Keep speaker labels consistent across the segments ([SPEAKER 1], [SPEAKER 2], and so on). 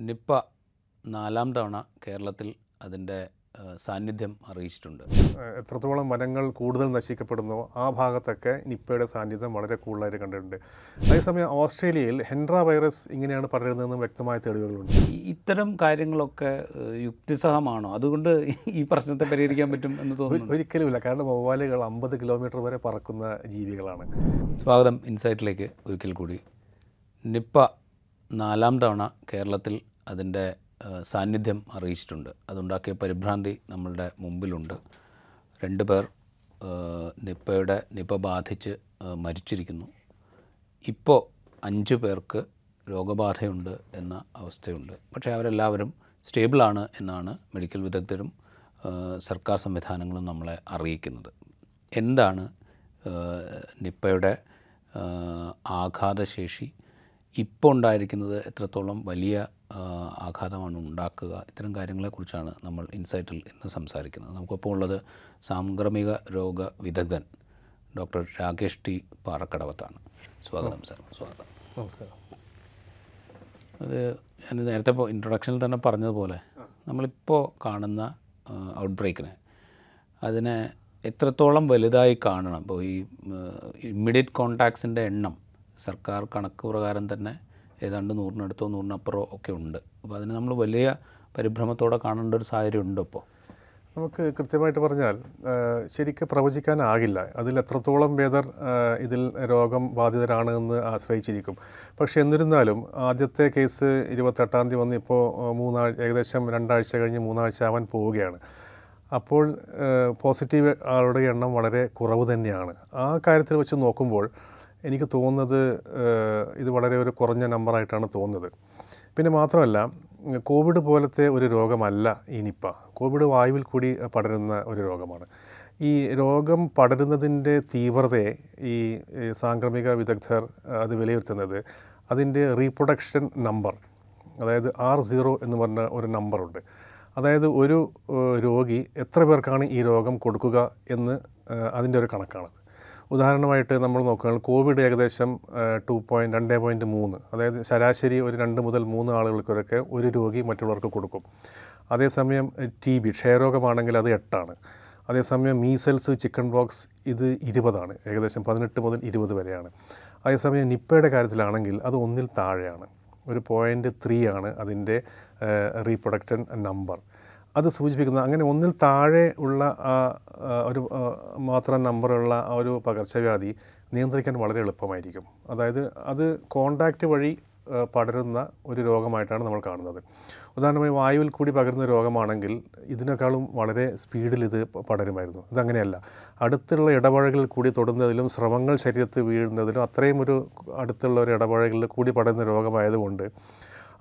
[SPEAKER 1] Nipah നാലാം തവണ കേരളത്തിൽ അതിന്റെ സാന്നിധ്യം അറിയിച്ചിട്ടുണ്ട്.
[SPEAKER 2] എത്രത്തോളം വനങ്ങൾ കൂടുതൽ നശിക്കപ്പെടുന്നോ ആ ഭാഗത്തൊക്കെ നിപ്പയുടെ സാന്നിധ്യം വളരെ കൂടുതലായിട്ട് കണ്ടിട്ടുണ്ട്. അതേസമയം ഓസ്ട്രേലിയയിൽ ഹെൻഡ്ര വൈറസ് ഇങ്ങനെയാണ് പടരുന്നതെന്നും വ്യക്തമായ തെളിവുകളുണ്ട്.
[SPEAKER 1] ഇത്തരം കാര്യങ്ങളൊക്കെ യുക്തിസഹമാണോ? അതുകൊണ്ട് ഈ പ്രശ്നത്തെ പരിഹരിക്കാൻ പറ്റും എന്ന് തോന്നുന്നു
[SPEAKER 2] ഒരിക്കലുമില്ല. കാരണം വവ്വാലുകൾ അമ്പത് കിലോമീറ്റർ വരെ പറക്കുന്ന ജീവികളാണ്.
[SPEAKER 1] സ്വാഗതം. ഇൻസൈറ്റിലേക്ക് ഒരിക്കൽ കൂടി. നിപ്പ നാലാം തവണ കേരളത്തിൽ അതിന്റെ സാന്നിധ്യം അറിയിച്ചിട്ടുണ്ട്. അതുണ്ടാക്കിയ പരിഭ്രാന്തി നമ്മളുടെ മുമ്പിലുണ്ട്. രണ്ട് പേർ നിപ്പയുടെ നിപ്പ ബാധിച്ച് മരിച്ചിരിക്കുന്നു. ഇപ്പോൾ അഞ്ച് പേർക്ക് രോഗബാധയുണ്ട് എന്ന അവസ്ഥയുണ്ട്. പക്ഷേ അവരെല്ലാവരും സ്റ്റേബിളാണ് എന്നാണ് മെഡിക്കൽ വിദഗ്ധരും സർക്കാർ സംവിധാനങ്ങളും നമ്മളെ അറിയിക്കുന്നത്. എന്താണ് നിപ്പയുടെ ആഘാതശേഷി ഇപ്പോൾ ഉണ്ടായിരിക്കുന്നത് എത്രത്തോളം വലിയ ആഘാതമാണ് ഉണ്ടാക്കുക ഇത്തരം കാര്യങ്ങളെക്കുറിച്ചാണ് നമ്മൾ ഇൻസൈറ്റിൽ ഇന്ന് സംസാരിക്കുന്നത്. നമുക്കിപ്പോൾ ഉള്ളത് സാംക്രമിക രോഗ വിദഗ്ധൻ ഡോക്ടർ രാകേഷ് ടി പാറക്കടവത്താണ്. സ്വാഗതം സാർ. സ്വാഗതം.
[SPEAKER 2] നമസ്കാരം.
[SPEAKER 1] അത് ഞാൻ നേരത്തെ ഇപ്പോൾ ഇൻട്രൊഡക്ഷനിൽ തന്നെ പറഞ്ഞതുപോലെ നമ്മളിപ്പോൾ കാണുന്ന ഔട്ട് ബ്രേക്കിനെ അതിനെ എത്രത്തോളം വലുതായി കാണണം? ഇപ്പോൾ ഈ ഇമ്മീഡിയറ്റ് കോണ്ടാക്ട്സിന്റെ എണ്ണം സർക്കാർ കണക്ക് പ്രകാരം തന്നെ ഏതാണ്ട് നൂറിനടുത്തോ നൂറിനപ്പുറമോ ഒക്കെ ഉണ്ട്. അപ്പോൾ അതിന് നമ്മൾ വലിയ പരിഭ്രമത്തോടെ കാണേണ്ട ഒരു സാഹചര്യം ഉണ്ട് ഇപ്പോൾ.
[SPEAKER 2] നമുക്ക് കൃത്യമായിട്ട് പറഞ്ഞാൽ ശരിക്കും പ്രവചിക്കാനാകില്ല. അതിൽ എത്രത്തോളം പേർ ഇതിൽ രോഗം ബാധിതരാണ് എന്ന് ആശ്രയിച്ചിരിക്കും. പക്ഷേ എന്നിരുന്നാലും ആദ്യത്തെ കേസ് ഇരുപത്തെട്ടാം തീയതി വന്ന് ഇപ്പോൾ മൂന്നാഴ്ച ഏകദേശം രണ്ടാഴ്ച കഴിഞ്ഞ് മൂന്നാഴ്ച ആവാൻ പോവുകയാണ്. അപ്പോൾ പോസിറ്റീവ് ആളുടെ എണ്ണം വളരെ കുറവ് തന്നെയാണ്. ആ കാര്യത്തിൽ വെച്ച് നോക്കുമ്പോൾ എനിക്ക് തോന്നുന്നത് ഇത് വളരെ ഒരു കുറഞ്ഞ നമ്പറായിട്ടാണ് തോന്നുന്നത്. പിന്നെ മാത്രമല്ല കോവിഡ് പോലത്തെ ഒരു രോഗമല്ല ഈ നിപ്പ കോവിഡ് വായുവിൽ കൂടി പടരുന്ന ഒരു രോഗമാണ്. ഈ രോഗം പടരുന്നതിന്റെ തീവ്രതയെ ഈ സാംക്രമിക വിദഗ്ധർ അത് വിലയിരുത്തുന്നത് അതിന്റെ റീപ്രൊഡക്ഷൻ നമ്പർ അതായത് ആർ സീറോ എന്ന് പറഞ്ഞ ഒരു നമ്പറുണ്ട് അതായത് ഒരു രോഗി എത്ര പേർക്കാണ് ഈ രോഗം കൊടുക്കുക എന്ന് അതിന്റെ ഒരു കണക്കാണത് ഉദാഹരണമായിട്ട് നമ്മൾ നോക്കുകയാണെങ്കിൽ കോവിഡ് ഏകദേശം ടു പോയിന്റ് രണ്ട് പോയിന്റ് മൂന്ന്. അതായത് ശരാശരി ഒരു രണ്ട് മുതൽ മൂന്ന് ആളുകൾക്കൊക്കെ ഒരു രോഗി മറ്റുള്ളവർക്ക് കൊടുക്കും. അതേസമയം ടി ബി ക്ഷയരോഗമാണെങ്കിൽ അത് എട്ടാണ്. അതേസമയം മീസൽസ് ചിക്കൻ ബോക്സ് ഇത് ഇരുപതാണ്. ഏകദേശം പതിനെട്ട് മുതൽ ഇരുപത് വരെയാണ്. അതേസമയം നിപ്പയുടെ കാര്യത്തിലാണെങ്കിൽ അത് ഒന്നിൽ താഴെയാണ്. ഒരു പോയിന്റ് ത്രീ ആണ് അതിന്റെ റീപ്രൊഡക്ഷൻ നമ്പർ. അത് സൂചിപ്പിക്കുന്നത് അങ്ങനെ ഒന്നിൽ താഴെ ഉള്ള ഒരു മാത്രം നമ്പറുള്ള ആ ഒരു പകർച്ചവ്യാധി നിയന്ത്രിക്കാൻ വളരെ എളുപ്പമായിരിക്കും. അതായത് അത് കോണ്ടാക്റ്റ് വഴി പടരുന്ന ഒരു രോഗമായിട്ടാണ് നമ്മൾ കാണുന്നത്. ഉദാഹരണമായി വായുവിൽ കൂടി പകരുന്ന രോഗമാണെങ്കിൽ ഇതിനേക്കാളും വളരെ സ്പീഡിൽ ഇത് പടരുമായിരുന്നു. ഇതങ്ങനെയല്ല. അടുത്തുള്ള ഇടപഴകളിൽ കൂടി തൊടുന്നതിലും ശ്രമങ്ങൾ ശരീരത്തിൽ വീഴുന്നതിലും അത്രയും ഒരു അടുത്തുള്ള ഒരു ഇടപഴകളിൽ കൂടി പടരുന്ന രോഗമായതുകൊണ്ട്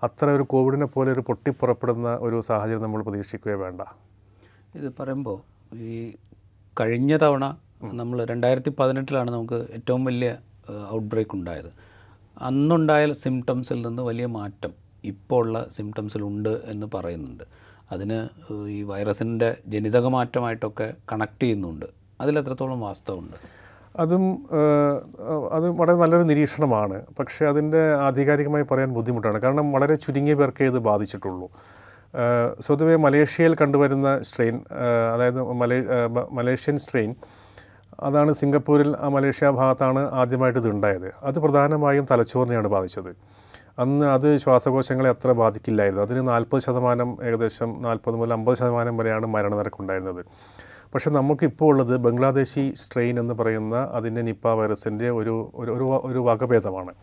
[SPEAKER 2] അത്ര ഒരു കോവിഡിനെ പോലെ ഒരു പൊട്ടിപ്പുറപ്പെടുന്ന ഒരു സാഹചര്യം നമ്മൾ പ്രതീക്ഷിക്കുകയോ വേണ്ട.
[SPEAKER 1] ഇത് പറയുമ്പോൾ ഈ കഴിഞ്ഞ തവണ നമ്മൾ രണ്ടായിരത്തി പതിനെട്ടിലാണ് നമുക്ക് ഏറ്റവും വലിയ ഔട്ട് ബ്രേക്ക് ഉണ്ടായത്. അന്നുണ്ടായ സിംറ്റംസിൽ നിന്ന് വലിയ മാറ്റം ഇപ്പോൾ ഉള്ള സിംറ്റംസിലുണ്ട് എന്ന് പറയുന്നുണ്ട്. അതിന് ഈ വൈറസിന്റെ ജനിതക മാറ്റമായിട്ടൊക്കെ കണക്ട് ചെയ്യുന്നുണ്ട്. അതിലെത്രത്തോളം വാസ്തവമുണ്ട്?
[SPEAKER 2] അതും അത് വളരെ നല്ലൊരു നിരീക്ഷണമാണ്. പക്ഷേ അതിന്റെ ആധികാരികമായി പറയാൻ ബുദ്ധിമുട്ടാണ്. കാരണം വളരെ ചുരുങ്ങിയ പേർക്കേ ഇത് ബാധിച്ചിട്ടുള്ളൂ. സ്വതവേ മലേഷ്യയിൽ കണ്ടുവരുന്ന സ്ട്രെയിൻ അതായത് മലേ മലേഷ്യൻ സ്ട്രെയിൻ അതാണ് സിംഗപ്പൂരിൽ ആ മലേഷ്യ ഭാഗത്താണ് ആദ്യമായിട്ട് ഇത് ഉണ്ടായത്. അത് പ്രധാനമായും തലച്ചോറിനെയാണ് ബാധിച്ചത്. അന്ന് അത് ശ്വാസകോശങ്ങളെ അത്ര ബാധിക്കില്ലായിരുന്നു. അതിന് നാൽപ്പത് ശതമാനം ഏകദേശം നാൽപ്പത് മുതൽ അമ്പത് ശതമാനം വരെയാണ് മരണനിരക്കുണ്ടായിരുന്നത്. പക്ഷേ നമുക്കിപ്പോൾ ഉള്ളത് ബംഗ്ലാദേശി സ്ട്രെയിൻ എന്ന് പറയുന്ന അതിന്റെ നിപ്പ വൈറസിന്റെ ഒരു ഒരു ഒരു വകഭേദമാണ്.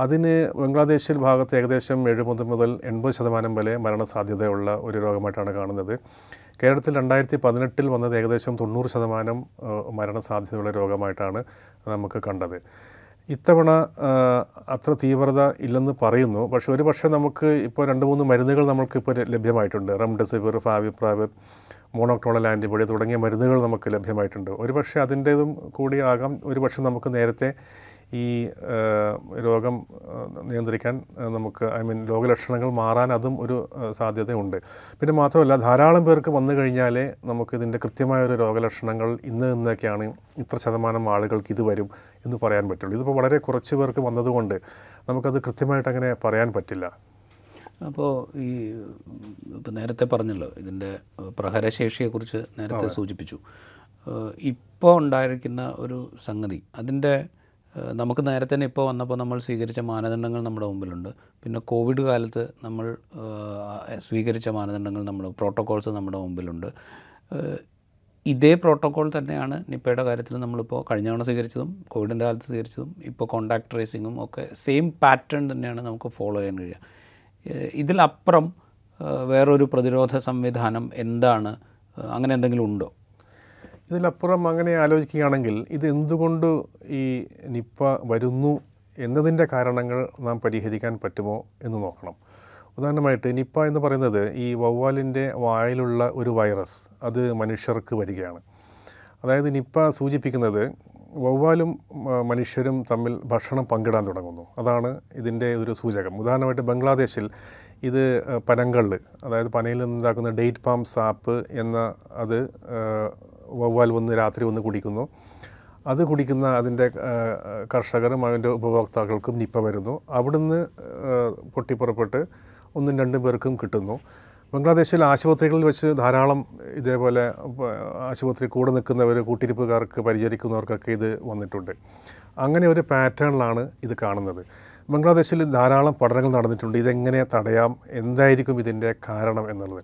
[SPEAKER 2] അതിന് ബംഗ്ലാദേശിൽ ഭാഗത്ത് ഏകദേശം എഴുപത് മുതൽ എൺപത് ശതമാനം വരെ മരണസാധ്യതയുള്ള ഒരു രോഗമായിട്ടാണ് കാണുന്നത്. കേരളത്തിൽ രണ്ടായിരത്തി പതിനെട്ടിൽ വന്നത് ഏകദേശം തൊണ്ണൂറ് ശതമാനം മരണസാധ്യതയുള്ള രോഗമായിട്ടാണ് നമുക്ക് കണ്ടത്. ഇത്തവണ അത്ര തീവ്രത ഇല്ലെന്ന് പറയുന്നു. പക്ഷേ ഒരു പക്ഷേ നമുക്ക് ഇപ്പോൾ രണ്ട് മൂന്ന് മരുന്നുകൾ നമുക്ക് ഇപ്പോൾ ലഭ്യമായിട്ടുണ്ട്. റെംഡെസിവിർ ഫാവിപ്രാവിർ മോണോക്ലോണൽ ആന്റിബോഡി തുടങ്ങിയ മരുന്നുകൾ നമുക്ക് ലഭ്യമായിട്ടുണ്ട്. ഒരുപക്ഷെ അതിന്റേതും കൂടി ആകാം. ഒരുപക്ഷെ നമുക്ക് നേരത്തെ ഈ രോഗം നിയന്ത്രിക്കാൻ നമുക്ക് ഐ മീൻ രോഗലക്ഷണങ്ങൾ മാറാൻ അതും ഒരു സാധ്യതയുണ്ട്. പിന്നെ മാത്രമല്ല ധാരാളം പേർക്ക് വന്നു കഴിഞ്ഞാലേ കൃത്യമായ ഒരു രോഗലക്ഷണങ്ങൾ ഇന്ന് ഇന്നൊക്കെയാണ് ഇത്ര ശതമാനം ആളുകൾക്ക് ഇത് വരും എന്ന് പറയാൻ പറ്റുള്ളൂ. ഇതിപ്പോൾ വളരെ കുറച്ച് പേർക്ക് വന്നതുകൊണ്ട് നമുക്കത് കൃത്യമായിട്ട് അങ്ങനെ പറയാൻ പറ്റില്ല.
[SPEAKER 1] അപ്പോൾ ഈ ഇപ്പം നേരത്തെ പറഞ്ഞല്ലോ ഇതിന്റെ പ്രഹരശേഷിയെക്കുറിച്ച് നേരത്തെ സൂചിപ്പിച്ചു. ഇപ്പോൾ ഉണ്ടായിരിക്കുന്ന ഒരു സംഗതി അതിന്റെ നമുക്ക് നേരത്തെ തന്നെ ഇപ്പോൾ വന്നപ്പോൾ നമ്മൾ സ്വീകരിച്ച മാനദണ്ഡങ്ങൾ നമ്മുടെ മുമ്പിലുണ്ട്. പിന്നെ കോവിഡ് കാലത്ത് നമ്മൾ സ്വീകരിച്ച മാനദണ്ഡങ്ങൾ നമ്മൾ പ്രോട്ടോകോൾസ് നമ്മുടെ മുമ്പിലുണ്ട്. ഇതേ പ്രോട്ടോകോൾ തന്നെയാണ് നിപ്പയുടെ കാര്യത്തിൽ നമ്മളിപ്പോൾ കഴിഞ്ഞ തവണ സ്വീകരിച്ചതും കോവിഡിന്റെ കാലത്ത് സ്വീകരിച്ചതും ഇപ്പോൾ കോണ്ടാക്ട് ട്രേസിങ്ങും ഒക്കെ സെയിം പാറ്റേൺ തന്നെയാണ് നമുക്ക് ഫോളോ ചെയ്യാൻ കഴിയുക. ഇതിലപ്പുറം വേറൊരു പ്രതിരോധ സംവിധാനം എന്താണ്? അങ്ങനെ എന്തെങ്കിലും ഉണ്ടോ?
[SPEAKER 2] ഇതിലപ്പുറം അങ്ങനെ ആലോചിക്കുകയാണെങ്കിൽ ഇത് എന്തുകൊണ്ട് ഈ നിപ്പ വരുന്നു എന്നതിന്റെ കാരണങ്ങൾ നാം പരിഹരിക്കാൻ പറ്റുമോ എന്ന് നോക്കണം. ഉദാഹരണമായിട്ട് നിപ്പ എന്ന് പറയുന്നത് ഈ വവ്വാലിന്റെ വായിലുള്ള ഒരു വൈറസ് അത് മനുഷ്യർക്ക് വരികയാണ്. അതായത് നിപ്പ സൂചിപ്പിക്കുന്നത് വവ്വാലും മനുഷ്യരും തമ്മിൽ ഭക്ഷണം പങ്കിടാൻ തുടങ്ങുന്നു. അതാണ് ഇതിന്റെ ഒരു സൂചകം. ഉദാഹരണമായിട്ട് ബംഗ്ലാദേശിൽ ഇത് പനങ്കള്ള് അതായത് പനയിൽ നിന്നുണ്ടാക്കുന്ന ഡേറ്റ് പാം സാപ്പ് എന്ന അത് വവ്വാൽ വന്ന് രാത്രി വന്ന് കുടിക്കുന്നു. അത് കുടിക്കുന്ന അതിന്റെ കർഷകരും അതിന്റെ ഉപഭോക്താക്കൾക്കും നിപ്പ വരുന്നു. അവിടുന്ന് പൊട്ടിപ്പുറപ്പെട്ട് ഒന്നും രണ്ടും പേർക്കും കിട്ടുന്നു. ബംഗ്ലാദേശിൽ ആശുപത്രികളിൽ വെച്ച് ധാരാളം ഇതേപോലെ ആശുപത്രി കൂടെ നിൽക്കുന്നവർ കൂട്ടിരിപ്പുകാർക്ക് പരിചരിക്കുന്നവർക്കൊക്കെ ഇത് വന്നിട്ടുണ്ട്. അങ്ങനെ ഒരു പാറ്റേണിലാണ് ഇത് കാണുന്നത്. ബംഗ്ലാദേശിൽ ധാരാളം പഠനങ്ങൾ നടന്നിട്ടുണ്ട്. ഇതെങ്ങനെ തടയാം? എന്തായിരിക്കും ഇതിന്റെ കാരണം എന്നുള്ളത്?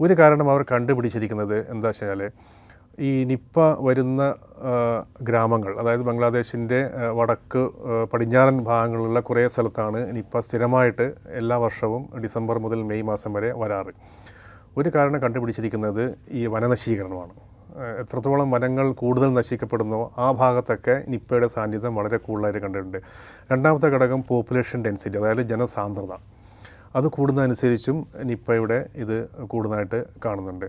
[SPEAKER 2] ഒരു കാരണം അവർ കണ്ടുപിടിച്ചിരിക്കുന്നത് എന്താ വെച്ചാൽ ഈ നിപ്പ വരുന്ന ഗ്രാമങ്ങൾ അതായത് ബംഗ്ലാദേശിന്റെ വടക്ക് പടിഞ്ഞാറൻ ഭാഗങ്ങളിലുള്ള കുറേ സ്ഥലത്താണ് നിപ്പ സ്ഥിരമായിട്ട് എല്ലാ വർഷവും ഡിസംബർ മുതൽ മെയ് മാസം വരെ വരാറ്. ഒരു കാരണം കണ്ടുപിടിച്ചിരിക്കുന്നത് ഈ വനനശീകരണമാണ്. എത്രത്തോളം വനങ്ങൾ കൂടുതൽ നശിക്കപ്പെടുന്നോ ആ ഭാഗത്തൊക്കെ നിപ്പയുടെ സാന്നിധ്യം വളരെ കൂടുതലായിട്ട് കണ്ടിട്ടുണ്ട്. രണ്ടാമത്തെ ഘടകം പോപ്പുലേഷൻ ഡെൻസിറ്റി അതായത് ജനസാന്ദ്രത. അത് കൂടുന്നതനുസരിച്ചും നിപ്പയുടെ ഇത് കൂടുതലായിട്ട് കാണുന്നുണ്ട്.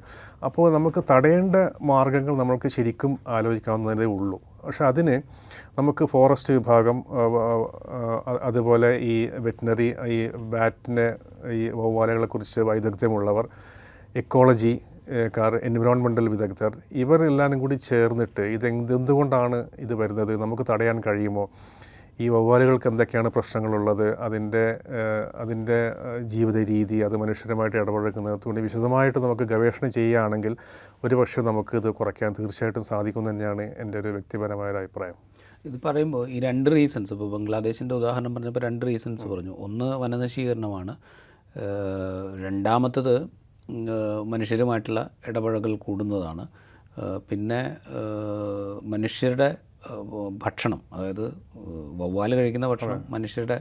[SPEAKER 2] അപ്പോൾ നമുക്ക് തടയേണ്ട മാർഗങ്ങൾ നമുക്ക് ശരിക്കും ആലോചിക്കാവുന്നതേ ഉള്ളൂ. പക്ഷെ അതിന് നമുക്ക് ഫോറസ്റ്റ് വിഭാഗം അതുപോലെ ഈ വെറ്റിനറി ഈ ബാറ്റിനെ ഈ വവ്വാലകളെക്കുറിച്ച് വൈദഗ്ധ്യമുള്ളവർ എക്കോളജി കാർ എൻവിറോൺമെന്റൽ വിദഗ്ധർ ഇവരെല്ലാവരും കൂടി ചേർന്നിട്ട് ഇത് എന്ത് എന്തുകൊണ്ടാണ് ഇത് വരുന്നത്? നമുക്ക് തടയാൻ കഴിയുമോ? ഈ വവ്വാലുകൾക്ക് എന്തൊക്കെയാണ് പ്രശ്നങ്ങളുള്ളത്? അതിന്റെ അതിന്റെ ജീവിത രീതി അത് മനുഷ്യരുമായിട്ട് ഇടപഴകുന്നത് തുണി വിശദമായിട്ട് നമുക്ക് ഗവേഷണം ചെയ്യുകയാണെങ്കിൽ ഒരുപക്ഷെ നമുക്ക് ഇത് കുറയ്ക്കാൻ തീർച്ചയായിട്ടും സാധിക്കും തന്നെയാണ് എന്റെ ഒരു വ്യക്തിപരമായ ഒരു അഭിപ്രായം.
[SPEAKER 1] ഇത് പറയുമ്പോൾ ഈ രണ്ട് റീസൺസ് ഇപ്പോൾ ബംഗ്ലാദേശിന്റെ ഉദാഹരണം പറഞ്ഞപ്പോൾ രണ്ട് റീസൺസ് പറഞ്ഞു. ഒന്ന് വനനശീകരണമാണ്. രണ്ടാമത്തത് മനുഷ്യരുമായിട്ടുള്ള ഇടപഴകൽ കൂടുന്നതാണ്. പിന്നെ മനുഷ്യരുടെ ഭക്ഷണം. അതായത് വവ്വാൽ കഴിക്കുന്ന ഭക്ഷണം മനുഷ്യരുടെ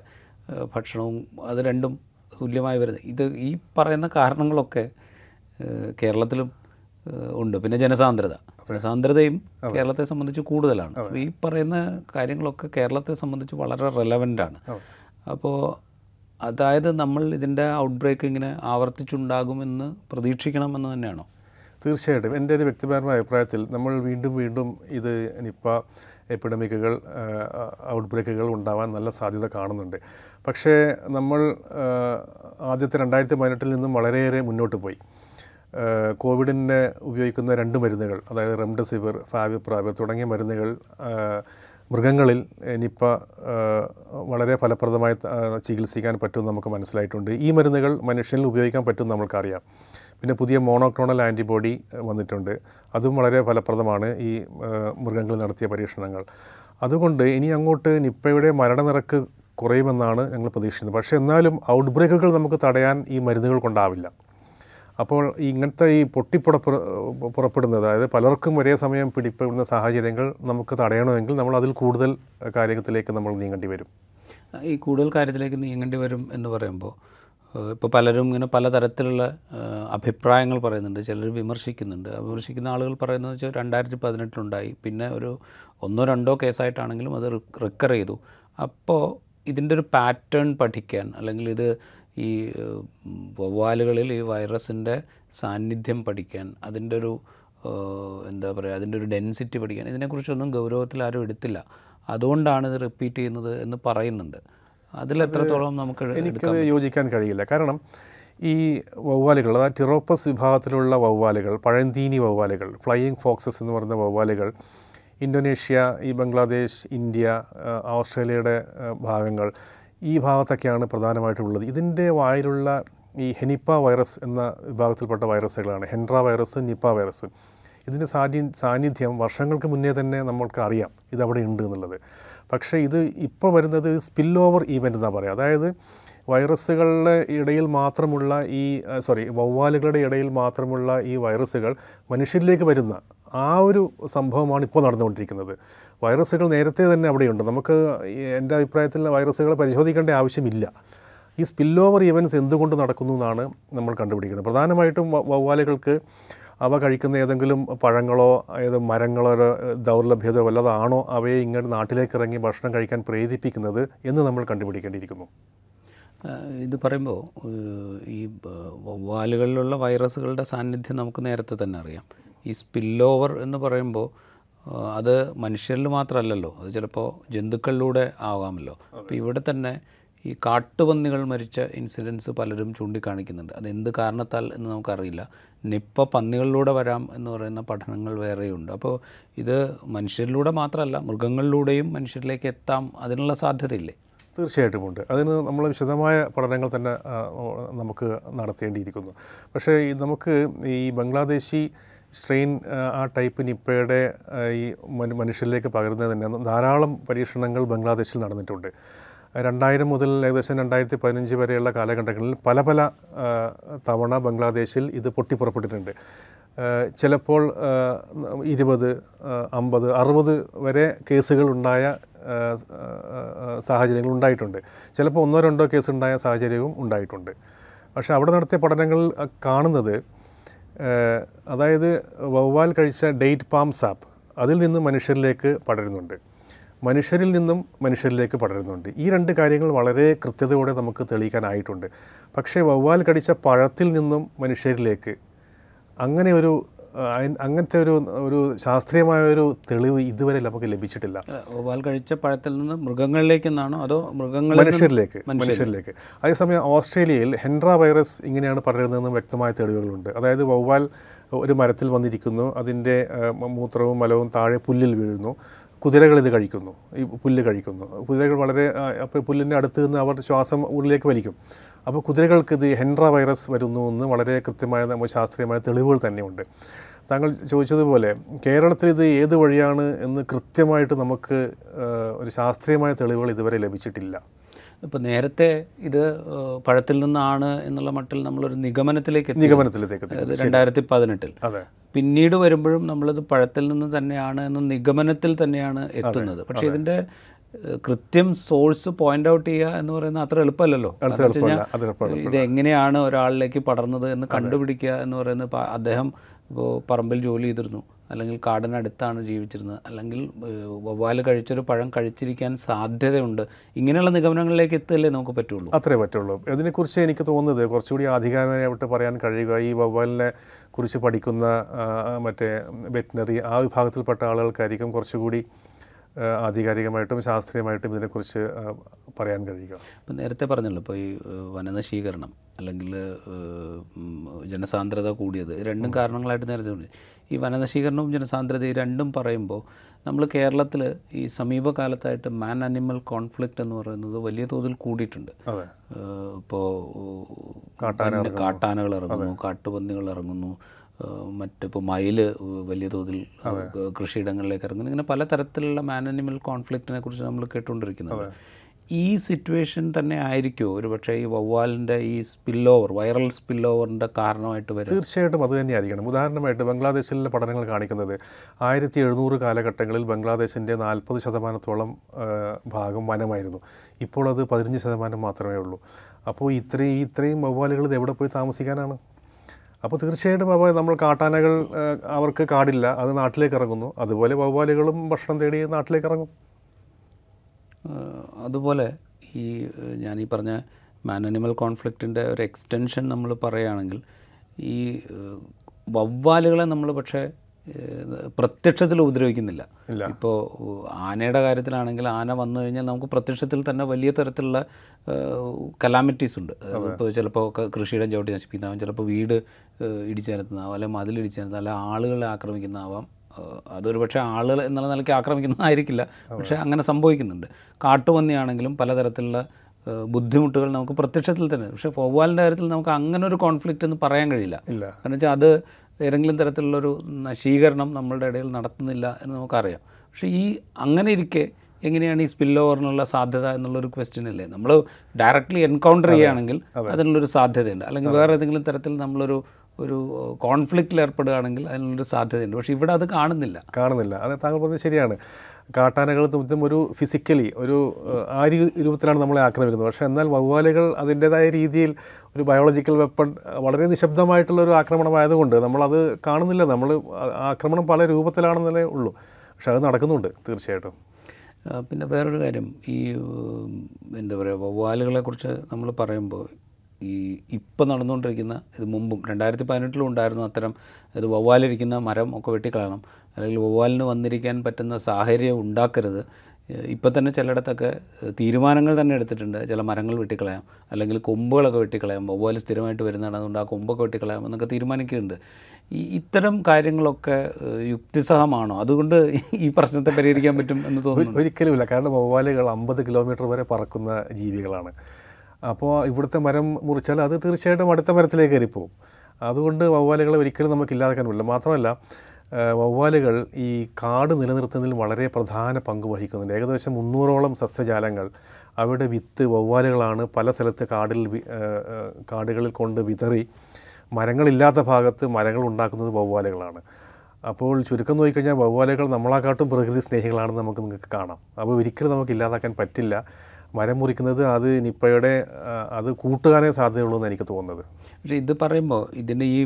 [SPEAKER 1] ഭക്ഷണവും അത് രണ്ടും തുല്യമായി വരുന്നത്. ഇത് ഈ പറയുന്ന കാരണങ്ങളൊക്കെ കേരളത്തിലും ഉണ്ട്. പിന്നെ ജനസാന്ദ്രത. ജനസാന്ദ്രതയും കേരളത്തെ സംബന്ധിച്ച് കൂടുതലാണ്. ഈ പറയുന്ന കാര്യങ്ങളൊക്കെ കേരളത്തെ സംബന്ധിച്ച് വളരെ റെലവന്റ് ആണ്. അപ്പോൾ അതായത് നമ്മൾ ഇതിന്റെ ഔട്ട് ബ്രേക്ക് ഇങ്ങനെ ആവർത്തിച്ചുണ്ടാകുമെന്ന് പ്രതീക്ഷിക്കണമെന്ന് തന്നെയാണോ?
[SPEAKER 2] തീർച്ചയായിട്ടും. എന്റെ ഒരു വ്യക്തിപരമായ അഭിപ്രായത്തിൽ നമ്മൾ വീണ്ടും വീണ്ടും ഇത് നിപ്പ എപ്പിഡമിക്കുകൾ ഔട്ട് ബ്രേക്കുകൾ ഉണ്ടാവാൻ നല്ല സാധ്യത കാണുന്നുണ്ട്. പക്ഷേ നമ്മൾ ആദ്യത്തെ രണ്ടായിരത്തി പതിനെട്ടിൽ നിന്നും വളരെയേറെ മുന്നോട്ട് പോയി. കോവിഡിന് ഉപയോഗിക്കുന്ന രണ്ട് മരുന്നുകൾ അതായത് റെംഡെസിവിർ ഫാവിപ്രാവിർ തുടങ്ങിയ മരുന്നുകൾ മൃഗങ്ങളിൽ നിപ്പ വളരെ ഫലപ്രദമായി ചികിത്സിക്കാൻ പറ്റുമെന്ന് നമുക്ക് മനസ്സിലായിട്ടുണ്ട്. ഈ മരുന്നുകൾ മനുഷ്യനിൽ ഉപയോഗിക്കാൻ പറ്റുമെന്ന് നമ്മൾക്കറിയാം. പിന്നെ പുതിയ മോണോക്ലോണൽ ആന്റിബോഡി വന്നിട്ടുണ്ട്. അതും വളരെ ഫലപ്രദമാണ് ഈ മൃഗങ്ങൾ നടത്തിയ പരീക്ഷണങ്ങൾ. അതുകൊണ്ട് ഇനി അങ്ങോട്ട് നിപ്പയുടെ മരണനിരക്ക് കുറയുമെന്നാണ് ഞങ്ങൾ പ്രതീക്ഷിക്കുന്നത്. പക്ഷേ എന്നാലും ഔട്ട് ബ്രേക്കുകൾ നമുക്ക് തടയാൻ ഈ മരുന്നുകൾ കൊണ്ടാവില്ല. അപ്പോൾ ഇങ്ങനത്തെ ഈ പൊട്ടിപ്പുറപ്പു പുറപ്പെടുന്നത് അതായത് പലർക്കും ഒരേ സമയം പിടിപ്പെടുന്ന സാഹചര്യങ്ങൾ നമുക്ക് തടയണമെങ്കിൽ നമ്മൾ അതിൽ കൂടുതൽ കാര്യത്തിലേക്ക് നമ്മൾ നീങ്ങേണ്ടി വരും.
[SPEAKER 1] ഈ കൂടുതൽ കാര്യത്തിലേക്ക് നീങ്ങേണ്ടി വരും എന്ന് പറയുമ്പോൾ ഇപ്പോൾ പലരും ഇങ്ങനെ പലതരത്തിലുള്ള അഭിപ്രായങ്ങൾ പറയുന്നുണ്ട്. ചിലർ വിമർശിക്കുന്നുണ്ട്. വിമർശിക്കുന്ന ആളുകൾ പറയുന്നത് വെച്ചാൽ രണ്ടായിരത്തി പതിനെട്ടിലുണ്ടായി പിന്നെ ഒരു ഒന്നോ രണ്ടോ കേസായിട്ടാണെങ്കിലും അത് റിക്കർ ചെയ്തു. അപ്പോൾ ഇതിന്റെ ഒരു പാറ്റേൺ പഠിക്കാൻ അല്ലെങ്കിൽ ഇത് ഈ വവ്വാലുകളിൽ ഈ വൈറസിന്റെ സാന്നിധ്യം പഠിക്കാൻ അതിന്റെ ഒരു എന്താ പറയുക അതിന്റെ ഒരു ഡെൻസിറ്റി പഠിക്കാൻ ഇതിനെക്കുറിച്ചൊന്നും ഗൗരവത്തിൽ ആരും എടുത്തില്ല. അതുകൊണ്ടാണ് ഇത് റിപ്പീറ്റ് ചെയ്യുന്നത് എന്ന് പറയുന്നുണ്ട്. അതിലെത്രത്തോളം നമുക്ക്
[SPEAKER 2] എനിക്കത് യോജിക്കാൻ കഴിയില്ല. കാരണം ഈ വവ്വാലുകൾ അതായത് ടിറോപ്പസ് വിഭാഗത്തിലുള്ള വവ്വാലുകൾ പഴന്തീനി വവ്വാലുകൾ ഫ്ലൈയിങ് ഫോക്സസ് എന്ന് പറയുന്ന വവ്വാലുകൾ ഇന്തോനേഷ്യ ഈ ബംഗ്ലാദേശ് ഇന്ത്യ ഓസ്ട്രേലിയയുടെ ഭാഗങ്ങൾ ഈ ഭാഗത്തൊക്കെയാണ് പ്രധാനമായിട്ടുള്ളത്. ഇതിന്റെ വായിലുള്ള ഈ ഹെനിപ്പ വൈറസ് എന്ന വിഭാഗത്തിൽപ്പെട്ട വൈറസുകളാണ്. Hendra virus Nipah virus. ഇതിന്റെ സാന്നി സാന്നിധ്യം വർഷങ്ങൾക്ക് മുന്നേ തന്നെ നമ്മൾക്ക് അറിയാം ഇതവിടെ ഉണ്ട് എന്നുള്ളത്. പക്ഷേ ഇത് ഇപ്പോൾ വരുന്നത് സ്പിൽ ഓവർ ഈവന്റ് എന്നാണ് പറയുക. അതായത് വൈറസുകളുടെ ഇടയിൽ മാത്രമുള്ള ഈ സോറി വവ്വാലുകളുടെ ഇടയിൽ മാത്രമുള്ള ഈ വൈറസുകൾ മനുഷ്യരിലേക്ക് വരുന്ന ആ ഒരു സംഭവമാണ് ഇപ്പോൾ നടന്നുകൊണ്ടിരിക്കുന്നത്. വൈറസുകൾ നേരത്തെ തന്നെ അവിടെയുണ്ട്. നമുക്ക് എന്റെ അഭിപ്രായത്തിൽ വൈറസുകളെ പരിശോധിക്കേണ്ട ആവശ്യമില്ല. ഈ സ്പിൽ ഓവർ ഈവൻസ് എന്തുകൊണ്ട് നടക്കുന്നു എന്നാണ് നമ്മൾ കണ്ടുപിടിക്കുന്നത്. പ്രധാനമായിട്ടും വവ്വാലുകൾക്ക് അവ കഴിക്കുന്ന ഏതെങ്കിലും പഴങ്ങളോ ഏത് മരങ്ങളോ ദൗർലഭ്യതയോ വല്ലതാണോ അവയെ ഇങ്ങോട്ട് നാട്ടിലേക്ക് ഇറങ്ങി ഭക്ഷണം കഴിക്കാൻ പ്രേരിപ്പിക്കുന്നത് എന്ന് നമ്മൾ കണ്ടുപിടിക്കേണ്ടിയിരിക്കുന്നു.
[SPEAKER 1] ഇത് പറയുമ്പോൾ ഈ വാലുകളിലുള്ള വവ്വാലുകളിലുള്ള വൈറസുകളുടെ സാന്നിധ്യം നമുക്ക് നേരത്തെ തന്നെ അറിയാം. ഈ സ്പില്ലോവർ എന്ന് പറയുമ്പോൾ അത് മനുഷ്യരിൽ മാത്രമല്ലല്ലോ അത് ചിലപ്പോൾ ജന്തുക്കളിലൂടെ ആകാമല്ലോ. അപ്പോൾ ഇവിടെ തന്നെ ഈ കാട്ടുപന്നികൾ മരിച്ച ഇൻസിഡൻസ് പലരും ചൂണ്ടിക്കാണിക്കുന്നുണ്ട്. അതെന്ത് കാരണത്താൽ എന്ന് നമുക്കറിയില്ല. നിപ്പ പന്നികളിലൂടെ വരാം എന്ന് പറയുന്ന പഠനങ്ങൾ വേറെയുണ്ട്. അപ്പോൾ ഇത് മനുഷ്യരിലൂടെ മാത്രമല്ല മൃഗങ്ങളിലൂടെയും മനുഷ്യരിലേക്ക് എത്താം അതിനുള്ള സാധ്യതയില്ലേ?
[SPEAKER 2] തീർച്ചയായിട്ടും ഉണ്ട്. അതിന് നമ്മൾ വിശദമായ പഠനങ്ങൾ തന്നെ നമുക്ക് നടത്തേണ്ടിയിരിക്കുന്നു. പക്ഷേ നമുക്ക് ഈ ബംഗ്ലാദേശി സ്ട്രെയിൻ ആ ടൈപ്പ് നിപ്പയുടെ ഈ മനുഷ്യരിലേക്ക് പകരുന്നത് തന്നെ ധാരാളം പരീക്ഷണങ്ങൾ ബംഗ്ലാദേശിൽ നടന്നിട്ടുണ്ട്. രണ്ടായിരം മുതൽ ഏകദേശം രണ്ടായിരത്തി പതിനഞ്ച് വരെയുള്ള കാലഘട്ടങ്ങളിൽ പല പല തവണ ബംഗ്ലാദേശിൽ ഇത് പൊട്ടിപ്പുറപ്പെട്ടിട്ടുണ്ട്. ചിലപ്പോൾ ഇരുപത് അമ്പത് അറുപത് വരെ കേസുകൾ ഉണ്ടായ സാഹചര്യങ്ങൾ ഉണ്ടായിട്ടുണ്ട്. ചിലപ്പോൾ ഒന്നോ രണ്ടോ കേസ് ഉണ്ടായ സാഹചര്യവും ഉണ്ടായിട്ടുണ്ട്. പക്ഷേ അവിടെ നടത്തിയ പഠനങ്ങൾ കാണുന്നത് അതായത് വവ്വാൽ കഴിച്ച ഡേറ്റ് പാം സാപ്പ് അതിൽ നിന്ന് മനുഷ്യരിലേക്ക് പടരുന്നുണ്ട്. മനുഷ്യരിൽ നിന്നും മനുഷ്യരിലേക്ക് പടരുന്നുണ്ട്. ഈ രണ്ട് കാര്യങ്ങൾ വളരെ കൃത്യതയോടെ നമുക്ക് തെളിയിക്കാനായിട്ടുണ്ട്. പക്ഷേ വവ്വാൽ കടിച്ച പഴത്തിൽ നിന്നും മനുഷ്യരിലേക്ക് അങ്ങനെ ഒരു അങ്ങനത്തെ ഒരു ഒരു ശാസ്ത്രീയമായ ഒരു തെളിവ് ഇതുവരെ നമുക്ക് ലഭിച്ചിട്ടില്ല.
[SPEAKER 1] വവ്വാൽ കഴിച്ച പഴത്തിൽ നിന്ന് മൃഗങ്ങളിലേക്കെന്നാണോ അതോ മൃഗങ്ങൾ
[SPEAKER 2] മനുഷ്യരിലേക്ക് മനുഷ്യരിലേക്ക്? അതേസമയം ഓസ്ട്രേലിയയിൽ ഹെൻഡ്ര വൈറസ് ഇങ്ങനെയാണ് പടരുന്നതെന്നും വ്യക്തമായ തെളിവുകളുണ്ട്. അതായത് വവ്വാൽ ഒരു മരത്തിൽ വന്നിരിക്കുന്നു അതിന്റെ മൂത്രവും മലവും താഴെ പുല്ലിൽ വീഴുന്നു. കുതിരകൾ ഇത് കഴിക്കുന്നു ഈ പുല്ല് കഴിക്കുന്നു. കുതിരകൾ വളരെ അപ്പോൾ പുല്ലിന്റെ അടുത്ത് നിന്ന് അവർ ശ്വാസം ഉള്ളിലേക്ക് വലിക്കും. അപ്പോൾ കുതിരകൾക്ക് ഇത് ഹെൻഡ്ര വൈറസ് വരുന്നു എന്ന് വളരെ കൃത്യമായ നമ്മൾ ശാസ്ത്രീയമായ തെളിവുകൾ തന്നെയുണ്ട്. താങ്കൾ ചോദിച്ചതുപോലെ കേരളത്തിൽ ഇത് ഏത് വഴിയാണ് എന്ന് കൃത്യമായിട്ട് നമുക്ക് ഒരു ശാസ്ത്രീയമായ തെളിവുകൾ ഇതുവരെ ലഭിച്ചിട്ടില്ല.
[SPEAKER 1] ഇപ്പോൾ നേരത്തെ ഇത് പഴത്തിൽ നിന്നാണ് എന്നുള്ള മട്ടിൽ നമ്മളൊരു നിഗമനത്തിലേക്ക്
[SPEAKER 2] നിഗമനത്തിലേക്ക്
[SPEAKER 1] രണ്ടായിരത്തി പതിനെട്ടിൽ.
[SPEAKER 2] അതെ.
[SPEAKER 1] പിന്നീട് വരുമ്പോഴും നമ്മളത് പഴത്തിൽ നിന്ന് തന്നെയാണ് എന്ന നിഗമനത്തിൽ തന്നെയാണ് എത്തുന്നത്. പക്ഷേ ഇതിന്റെ കൃത്യം സോഴ്സ് പോയിന്റ് ഔട്ട് ചെയ്യുക എന്ന് പറയുന്നത് അത്ര എളുപ്പമല്ലല്ലോ. ഇത് എങ്ങനെയാണ് ഒരാളിലേക്ക് പടർന്നത് എന്ന് കണ്ടുപിടിക്കുക എന്ന് പറയുന്നത് അദ്ദേഹം ഇപ്പോൾ പറമ്പിൽ ജോലി ചെയ്തിരുന്നു. അല്ലെങ്കിൽ കാടിനടുത്താണ് ജീവിച്ചിരുന്നത്. അല്ലെങ്കിൽ വവ്വാൽ കഴിച്ചൊരു പഴം കഴിച്ചിരിക്കാൻ സാധ്യതയുണ്ട്. ഇങ്ങനെയുള്ള നിഗമനങ്ങളിലേക്ക് എത്തല്ലേ നമുക്ക് പറ്റുള്ളൂ.
[SPEAKER 2] അത്രേ പറ്റുള്ളൂ. ഇതിനെക്കുറിച്ച് എനിക്ക് തോന്നുന്നത് കുറച്ചുകൂടി ആധികാരികമായിട്ട് പറയാൻ കഴിയുക ഈ വവ്വാലിനെ കുറിച്ച് പഠിക്കുന്ന മറ്റേ വെറ്റിനറി ആ വിഭാഗത്തിൽപ്പെട്ട ആളുകൾക്കായിരിക്കും കുറച്ചുകൂടി ആധികാരികമായിട്ടും ശാസ്ത്രീയമായിട്ടും ഇതിനെക്കുറിച്ച് പറയാൻ കഴിയുക.
[SPEAKER 1] ഇപ്പം നേരത്തെ പറഞ്ഞല്ലോ ഇപ്പോൾ ഈ വനനശീകരണം അല്ലെങ്കിൽ ജനസാന്ദ്രത കൂടിയത് രണ്ടും കാരണങ്ങളായിട്ട് നേരത്തെ പറഞ്ഞു. ഈ വനനശീകരണവും ജനസാന്ദ്രതയും രണ്ടും പറയുമ്പോൾ നമ്മൾ കേരളത്തിൽ ഈ സമീപകാലത്തായിട്ട് മാൻ അനിമൽ കോൺഫ്ലിക്റ്റ് എന്ന് പറയുന്നത് വലിയ തോതിൽ കൂടിയിട്ടുണ്ട്. ഇപ്പോൾ കാട്ടാനകൾ ഇറങ്ങുന്നു. കാട്ടുപന്നികൾ ഇറങ്ങുന്നു മറ്റിപ്പോൾ മയിൽ വലിയ തോതിൽ കൃഷിയിടങ്ങളിലേക്ക് ഇറങ്ങുന്നു ഇങ്ങനെ പലതരത്തിലുള്ള മാൻ അനിമൽ കോൺഫ്ലിക്റ്റിനെ കുറിച്ച് നമ്മൾ കേട്ടുകൊണ്ടിരിക്കുന്നത് ഈ സിറ്റുവേഷൻ തന്നെ ആയിരിക്കുമോ ഒരു പക്ഷേ ഈ വവ്വാലിന്റെ ഈ സ്പിൽ ഓവർ വൈറൽ സ്പിൽ ഓവറിന്റെ കാരണമായിട്ട് വരും.
[SPEAKER 2] തീർച്ചയായിട്ടും അത് തന്നെയായിരിക്കണം. ഉദാഹരണമായിട്ട് ബംഗ്ലാദേശിലെ പഠനങ്ങൾ കാണിക്കുന്നത് ആയിരത്തി എഴുന്നൂറ് കാലഘട്ടങ്ങളിൽ ബംഗ്ലാദേശിന്റെ നാൽപ്പത് ശതമാനത്തോളം ഭാഗം വനമായിരുന്നു. ഇപ്പോൾ അത് പതിനഞ്ച് ശതമാനം മാത്രമേ ഉള്ളൂ. അപ്പോൾ ഇത്രയും ഇത്രയും വവ്വാലുകൾ ഇത് എവിടെ പോയി താമസിക്കാനാണ്? അപ്പോൾ തീർച്ചയായിട്ടും അപ്പോൾ നമ്മൾ കാട്ടാനകൾ അവർക്ക് കാടില്ല. അത് നാട്ടിലേക്ക് ഇറങ്ങുന്നു. അതുപോലെ വവ്വാലുകളും ഭക്ഷണം തേടി നാട്ടിലേക്ക് ഇറങ്ങും.
[SPEAKER 1] അതുപോലെ ഈ ഞാൻ ഈ പറഞ്ഞ മാൻ അനിമൽ കോൺഫ്ലിക്റ്റിന്റെ ഒരു എക്സ്റ്റൻഷൻ നമ്മൾ പറയുകയാണെങ്കിൽ ഈ വവ്വാലുകളെ നമ്മൾ പക്ഷേ പ്രത്യക്ഷത്തിൽ ഉപദ്രവിക്കുന്നില്ല. ഇപ്പോൾ ആനയുടെ കാര്യത്തിലാണെങ്കിൽ ആന വന്നു കഴിഞ്ഞാൽ നമുക്ക് പ്രത്യക്ഷത്തിൽ തന്നെ വലിയ തരത്തിലുള്ള കലാമിറ്റീസ് ഉണ്ട്. ഇപ്പോൾ ചിലപ്പോൾ കൃഷിയുടെ ചവിട്ടി നശിപ്പിക്കുന്നതാവാം ചിലപ്പോൾ വീട് ഇടിച്ചു നിരത്തുന്നതാവാം അല്ലെങ്കിൽ മതിലിടിച്ചു നിരത്തുന്ന അല്ലെങ്കിൽ ആളുകളെ ആക്രമിക്കുന്നതാവാം. അതൊരു പക്ഷേ ആളുകൾ എന്നുള്ള നിലയ്ക്ക് ആക്രമിക്കുന്നതായിരിക്കില്ല. പക്ഷേ അങ്ങനെ സംഭവിക്കുന്നുണ്ട്. കാട്ടുപന്നിയാണെങ്കിലും പലതരത്തിലുള്ള ബുദ്ധിമുട്ടുകൾ നമുക്ക് പ്രത്യക്ഷത്തിൽ തന്നെ പക്ഷേ വവ്വാലിന്റെ കാര്യത്തിൽ നമുക്ക് അങ്ങനെ ഒരു കോൺഫ്ലിക്റ്റ് എന്ന് പറയാൻ കഴിയില്ല. കാരണം വെച്ചാൽ അത് ഏതെങ്കിലും തരത്തിലുള്ളൊരു നശീകരണം നമ്മളുടെ ഇടയിൽ നടത്തുന്നില്ല എന്ന് നമുക്കറിയാം. പക്ഷേ ഈ അങ്ങനെ ഇരിക്കെ എങ്ങനെയാണ് ഈ സ്പിൽ ഓവറിനുള്ള സാധ്യത എന്നുള്ളൊരു ക്വസ്റ്റ്യൻ അല്ലേ നമ്മൾ ഡയറക്റ്റ്ലി എൻകൗണ്ടർ ചെയ്യുകയാണെങ്കിൽ അതിനുള്ളൊരു സാധ്യതയുണ്ട്. അല്ലെങ്കിൽ വേറെ ഏതെങ്കിലും തരത്തിൽ നമ്മളൊരു ഒരു കോൺഫ്ലിക്റ്റിൽ ഏർപ്പെടുകയാണെങ്കിൽ അതിനുള്ളൊരു സാധ്യതയുണ്ട്. പക്ഷേ ഇവിടെ അത് കാണുന്നില്ല.
[SPEAKER 2] കാണുന്നില്ല. അത് താങ്കൾ പറഞ്ഞത് ശരിയാണ്. കാട്ടാനകൾ തും ഒരു ഫിസിക്കലി ഒരു ആ രൂപത്തിലാണ് നമ്മളെ ആക്രമിക്കുന്നത്. പക്ഷേ എന്നാൽ വവ്വാലുകൾ അതിന്റെതായ രീതിയിൽ ഒരു ബയോളജിക്കൽ വെപ്പൺ വളരെ നിശബ്ദമായിട്ടുള്ള ഒരു ആക്രമണമായതുകൊണ്ട് നമ്മളത് കാണുന്നില്ല. നമ്മൾ ആക്രമണം പല രൂപത്തിലാണെന്നല്ലേ ഉള്ളൂ. പക്ഷെ അത് നടക്കുന്നുണ്ട് തീർച്ചയായിട്ടും.
[SPEAKER 1] പിന്നെ വേറൊരു കാര്യം. ഈ എന്താ പറയുക വവ്വാലുകളെക്കുറിച്ച് നമ്മൾ പറയുമ്പോൾ ഈ ഇപ്പം നടന്നുകൊണ്ടിരിക്കുന്ന ഇത് മുമ്പും രണ്ടായിരത്തി പതിനെട്ടിലും ഉണ്ടായിരുന്നു അത്തരം ഇത് വവ്വാലിരിക്കുന്ന മരം ഒക്കെ വെട്ടിക്കളയണം. അല്ലെങ്കിൽ വവ്വാലിന് വന്നിരിക്കാൻ പറ്റുന്ന സാഹചര്യം ഉണ്ടാക്കരുത്. ഇപ്പം തന്നെ ചിലയിടത്തൊക്കെ തീരുമാനങ്ങൾ തന്നെ എടുത്തിട്ടുണ്ട്. ചില മരങ്ങൾ വെട്ടിക്കളയാം അല്ലെങ്കിൽ കൊമ്പുകളൊക്കെ വെട്ടിക്കളയാം വവ്വാൽ സ്ഥിരമായിട്ട് വരുന്നതാണ് അതുകൊണ്ട് ആ കൊമ്പൊക്കെ വെട്ടിക്കളയാം എന്നൊക്കെ തീരുമാനിക്കുന്നുണ്ട്. ഈ ഇത്തരം കാര്യങ്ങളൊക്കെ യുക്തിസഹമാണോ? അതുകൊണ്ട് ഈ പ്രശ്നത്തെ പരിഹരിക്കാൻ പറ്റും എന്ന് തോന്നുന്നു
[SPEAKER 2] ഒരിക്കലുമില്ല. കാരണം വവ്വാലുകൾ അമ്പത് കിലോമീറ്റർ വരെ പറക്കുന്ന ജീവികളാണ്. അപ്പോൾ ഇവിടുത്തെ മരം മുറിച്ചാൽ അത് തീർച്ചയായിട്ടും അടുത്ത മരത്തിലേക്ക് കയറിപ്പോവും. അതുകൊണ്ട് വവ്വാലുകളെ ഒരിക്കലും നമുക്ക് ഇല്ലാതാക്കാൻ പറ്റില്ല. മാത്രമല്ല വവ്വാലുകൾ ഈ കാട് നിലനിർത്തുന്നതിൽ വളരെ പ്രധാന പങ്ക് വഹിക്കുന്നുണ്ട്. ഏകദേശം മുന്നൂറോളം സസ്യജാലങ്ങൾ അവിടെ വിത്ത് വവ്വാലുകളാണ് പല സ്ഥലത്ത് കാടിൽ കാടുകളിൽ കൊണ്ട് വിതറി മരങ്ങളില്ലാത്ത ഭാഗത്ത് മരങ്ങൾ ഉണ്ടാക്കുന്നത് വവ്വാലുകളാണ്. അപ്പോൾ ചുരുക്കം നോക്കിക്കഴിഞ്ഞാൽ വവ്വാലുകൾ നമ്മളെക്കാട്ടും പ്രകൃതി സ്നേഹികളാണെന്ന് നമുക്ക് നിങ്ങൾക്ക് കാണാം. അപ്പോൾ ഒരിക്കലും നമുക്ക് ഇല്ലാതാക്കാൻ പറ്റില്ല. മരം മുറിക്കുന്നത് അത് നിപ്പയുടെ അത് കൂട്ടുകാനേ സാധ്യതയുള്ളൂ എന്ന് എനിക്ക് തോന്നുന്നത്.
[SPEAKER 1] പക്ഷേ ഇത് പറയുമ്പോൾ ഇതിന്റെ ഈ